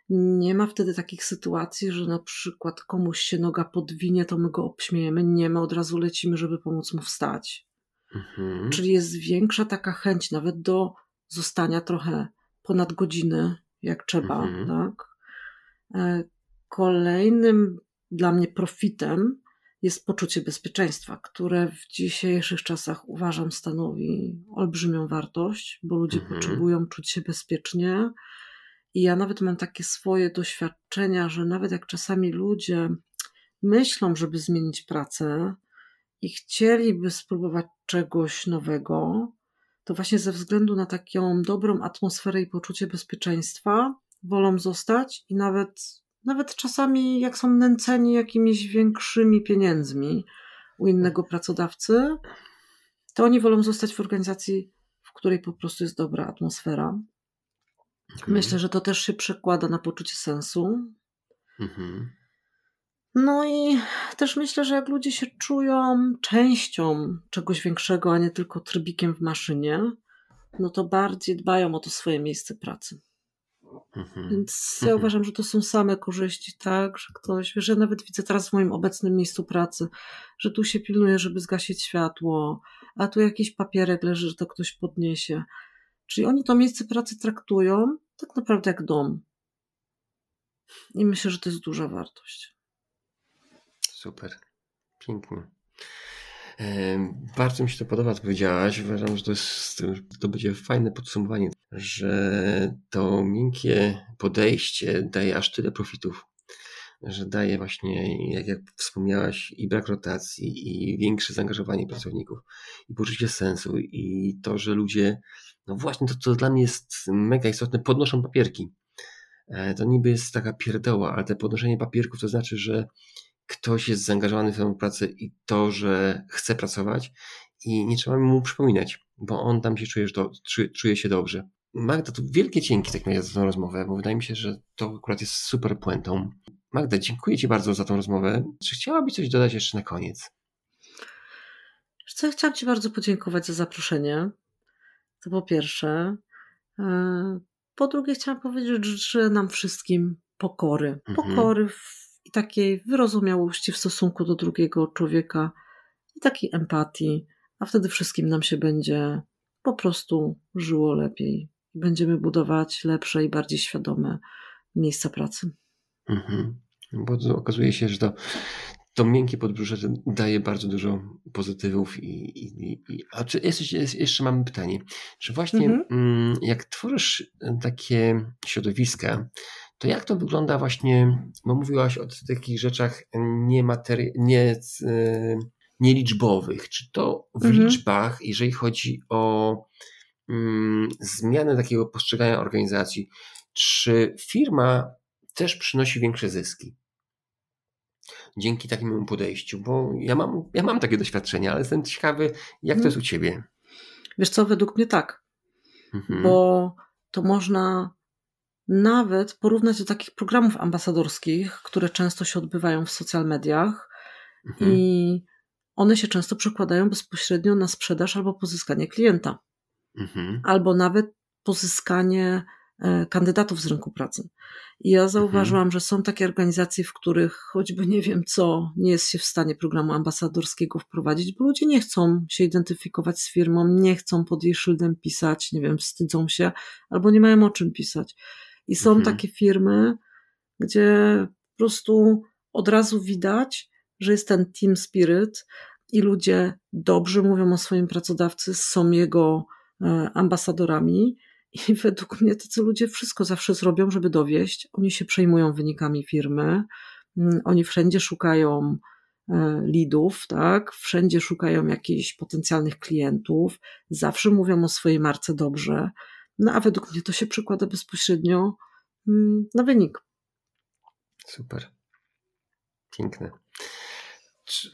Nie ma wtedy takich sytuacji, że na przykład komuś się noga podwinie, to my go obśmiejemy. Nie, my od razu lecimy, żeby pomóc mu wstać. Mhm. Czyli jest większa taka chęć nawet do zostania trochę ponad godziny, jak trzeba, mhm. tak? E, kolejnym dla mnie profitem jest poczucie bezpieczeństwa, które w dzisiejszych czasach uważam stanowi olbrzymią wartość, bo ludzie mhm. potrzebują czuć się bezpiecznie. I ja nawet mam takie swoje doświadczenia, że nawet jak czasami ludzie myślą, żeby zmienić pracę i chcieliby spróbować czegoś nowego, to właśnie ze względu na taką dobrą atmosferę i poczucie bezpieczeństwa wolą zostać i nawet nawet czasami jak są nęceni jakimiś większymi pieniędzmi u innego pracodawcy, to oni wolą zostać w organizacji, w której po prostu jest dobra atmosfera. Myślę, że to też się przekłada na poczucie sensu. Mhm. No i też myślę, że jak ludzie się czują częścią czegoś większego, a nie tylko trybikiem w maszynie, no to bardziej dbają o to swoje miejsce pracy. Mhm. Więc ja mhm. uważam, że to są same korzyści, tak, że ktoś, wiesz, ja nawet widzę teraz w moim obecnym miejscu pracy, że tu się pilnuje, żeby zgasić światło, a tu jakiś papierek leży, że to ktoś podniesie. Czyli oni to miejsce pracy traktują tak naprawdę jak dom. I myślę, że to jest duża wartość. Super. Pięknie. Bardzo mi się to podoba, co powiedziałaś. Uważam, że to, jest, to będzie fajne podsumowanie, że to miękkie podejście daje aż tyle profitów, że daje właśnie, jak, jak wspomniałaś, i brak rotacji, i większe zaangażowanie pracowników, i poczucie sensu, i to, że ludzie, no właśnie to, co dla mnie jest mega istotne, podnoszą papierki. E, to niby jest taka pierdoła, ale te podnoszenie papierków to znaczy, że ktoś jest zaangażowany w tę pracę i to, że chce pracować i nie trzeba mu przypominać, bo on tam się czuje, do, czuje się dobrze. Magda, to wielkie dzięki tak za tę rozmowę, bo wydaje mi się, że to akurat jest super puentą. Magda, dziękuję Ci bardzo za tę rozmowę. Czy chciałabyś coś dodać jeszcze na koniec? Co, chciałam Ci bardzo podziękować za zaproszenie. To po pierwsze. E, po drugie, chciałam powiedzieć, że nam wszystkim pokory. Mhm. Pokory w i takiej wyrozumiałości w stosunku do drugiego człowieka i takiej empatii, a wtedy wszystkim nam się będzie po prostu żyło lepiej i będziemy budować lepsze i bardziej świadome miejsca pracy. Mhm. Bo okazuje się, że to to miękkie podbrzusze daje bardzo dużo pozytywów i, i, i a czy jeszcze, jeszcze mam pytanie, czy właśnie mhm. Mm, jak tworzysz takie środowiska, to jak to wygląda właśnie, bo mówiłaś o takich rzeczach niemateri- nie, e, nieliczbowych, czy to w mhm. liczbach, jeżeli chodzi o mm, zmianę takiego postrzegania organizacji, czy firma też przynosi większe zyski? Dzięki takiemu podejściu, bo ja mam, ja mam takie doświadczenia, ale jestem ciekawy, jak to mhm. jest u ciebie. Wiesz co, według mnie tak. Mhm. Bo to można nawet porównać do takich programów ambasadorskich, które często się odbywają w social mediach mhm. i one się często przekładają bezpośrednio na sprzedaż albo pozyskanie klienta, mhm. albo nawet pozyskanie e, kandydatów z rynku pracy. I ja zauważyłam, mhm. że są takie organizacje, w których choćby nie wiem co, nie jest się w stanie programu ambasadorskiego wprowadzić, bo ludzie nie chcą się identyfikować z firmą, nie chcą pod jej szyldem pisać, nie wiem, wstydzą się, albo nie mają o czym pisać. I są mhm. takie firmy, gdzie po prostu od razu widać, że jest ten team spirit i ludzie dobrze mówią o swoim pracodawcy, są jego e, ambasadorami. I według mnie tacy ludzie wszystko zawsze zrobią, żeby dowieść. Oni się przejmują wynikami firmy, mm, oni wszędzie szukają e, lidów, tak? Wszędzie szukają jakichś potencjalnych klientów, zawsze mówią o swojej marce dobrze. No a według mnie to się przekłada bezpośrednio mm, na wynik. Super. Piękne.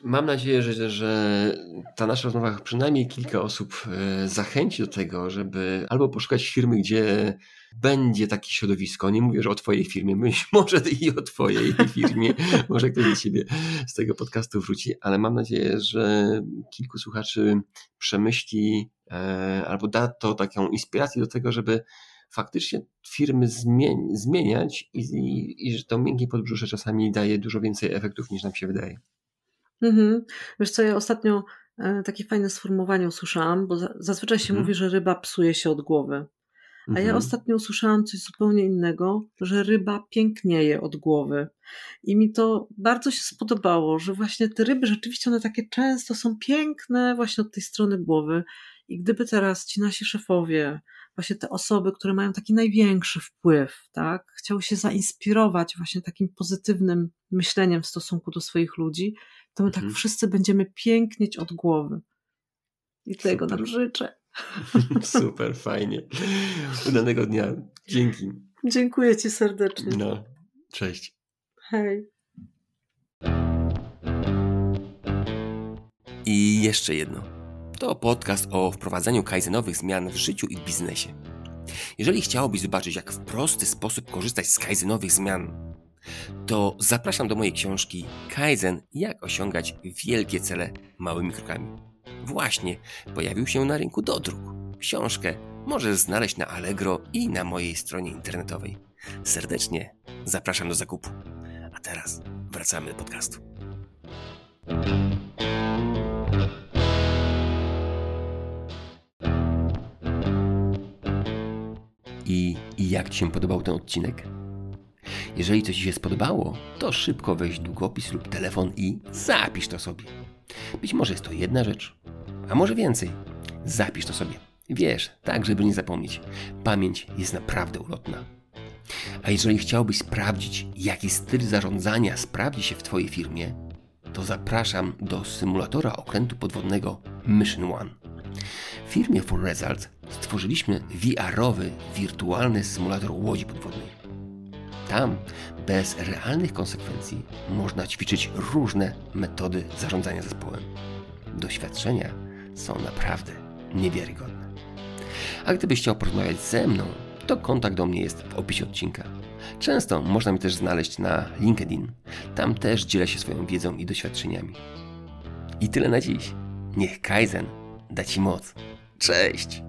Mam nadzieję, że, że ta nasza rozmowa przynajmniej kilka osób e, zachęci do tego, żeby albo poszukać firmy, gdzie będzie takie środowisko. Nie mówię, że o Twojej firmie, myśl może i o Twojej firmie. może ktoś do Ciebie z tego podcastu wróci, ale mam nadzieję, że kilku słuchaczy przemyśli e, albo da to taką inspirację do tego, żeby faktycznie firmy zmieniać i, i, i że to miękkie podbrzusze czasami daje dużo więcej efektów niż nam się wydaje. Mhm. Wiesz co, ja ostatnio e, takie fajne sformułowanie usłyszałam, bo zazwyczaj się mhm. mówi, że ryba psuje się od głowy. A ja mhm. ostatnio usłyszałam coś zupełnie innego, że ryba pięknieje od głowy. I mi to bardzo się spodobało, że właśnie te ryby rzeczywiście one takie często są piękne właśnie od tej strony głowy. I gdyby teraz ci nasi szefowie, właśnie te osoby, które mają taki największy wpływ, tak, chciały się zainspirować właśnie takim pozytywnym myśleniem w stosunku do swoich ludzi, to my tak mhm. tak wszyscy będziemy pięknieć od głowy. I tego nam życzę. Super, fajnie. Udanego dnia. Dzięki. Dziękuję Ci serdecznie. No, cześć. Hej. I jeszcze jedno. To podcast o wprowadzaniu kaizenowych zmian w życiu i biznesie. Jeżeli chciałbyś zobaczyć, jak w prosty sposób korzystać z kaizenowych zmian to zapraszam do mojej książki Kaizen jak osiągać wielkie cele małymi krokami. Właśnie pojawił się na rynku do druk. Książkę możesz znaleźć na Allegro i na mojej stronie internetowej. Serdecznie zapraszam do zakupu. A teraz wracamy do podcastu. I, I jak Ci się podobał ten odcinek? Jeżeli coś Ci się spodobało, to szybko weź długopis lub telefon i zapisz to sobie. Być może jest to jedna rzecz, a może więcej. Zapisz to sobie. Wiesz, tak żeby nie zapomnieć. Pamięć jest naprawdę ulotna. A jeżeli chciałbyś sprawdzić, jaki styl zarządzania sprawdzi się w Twojej firmie, to zapraszam do symulatora okrętu podwodnego Mission One. W firmie For Results stworzyliśmy VR-owy, wirtualny symulator łodzi podwodnej. Tam, bez realnych konsekwencji, można ćwiczyć różne metody zarządzania zespołem. Doświadczenia są naprawdę niewiarygodne. A gdybyś chciał porozmawiać ze mną, to kontakt do mnie jest w opisie odcinka. Często można mnie też znaleźć na LinkedIn. Tam też dzielę się swoją wiedzą i doświadczeniami. I tyle na dziś. Niech Kaizen da Ci moc. Cześć!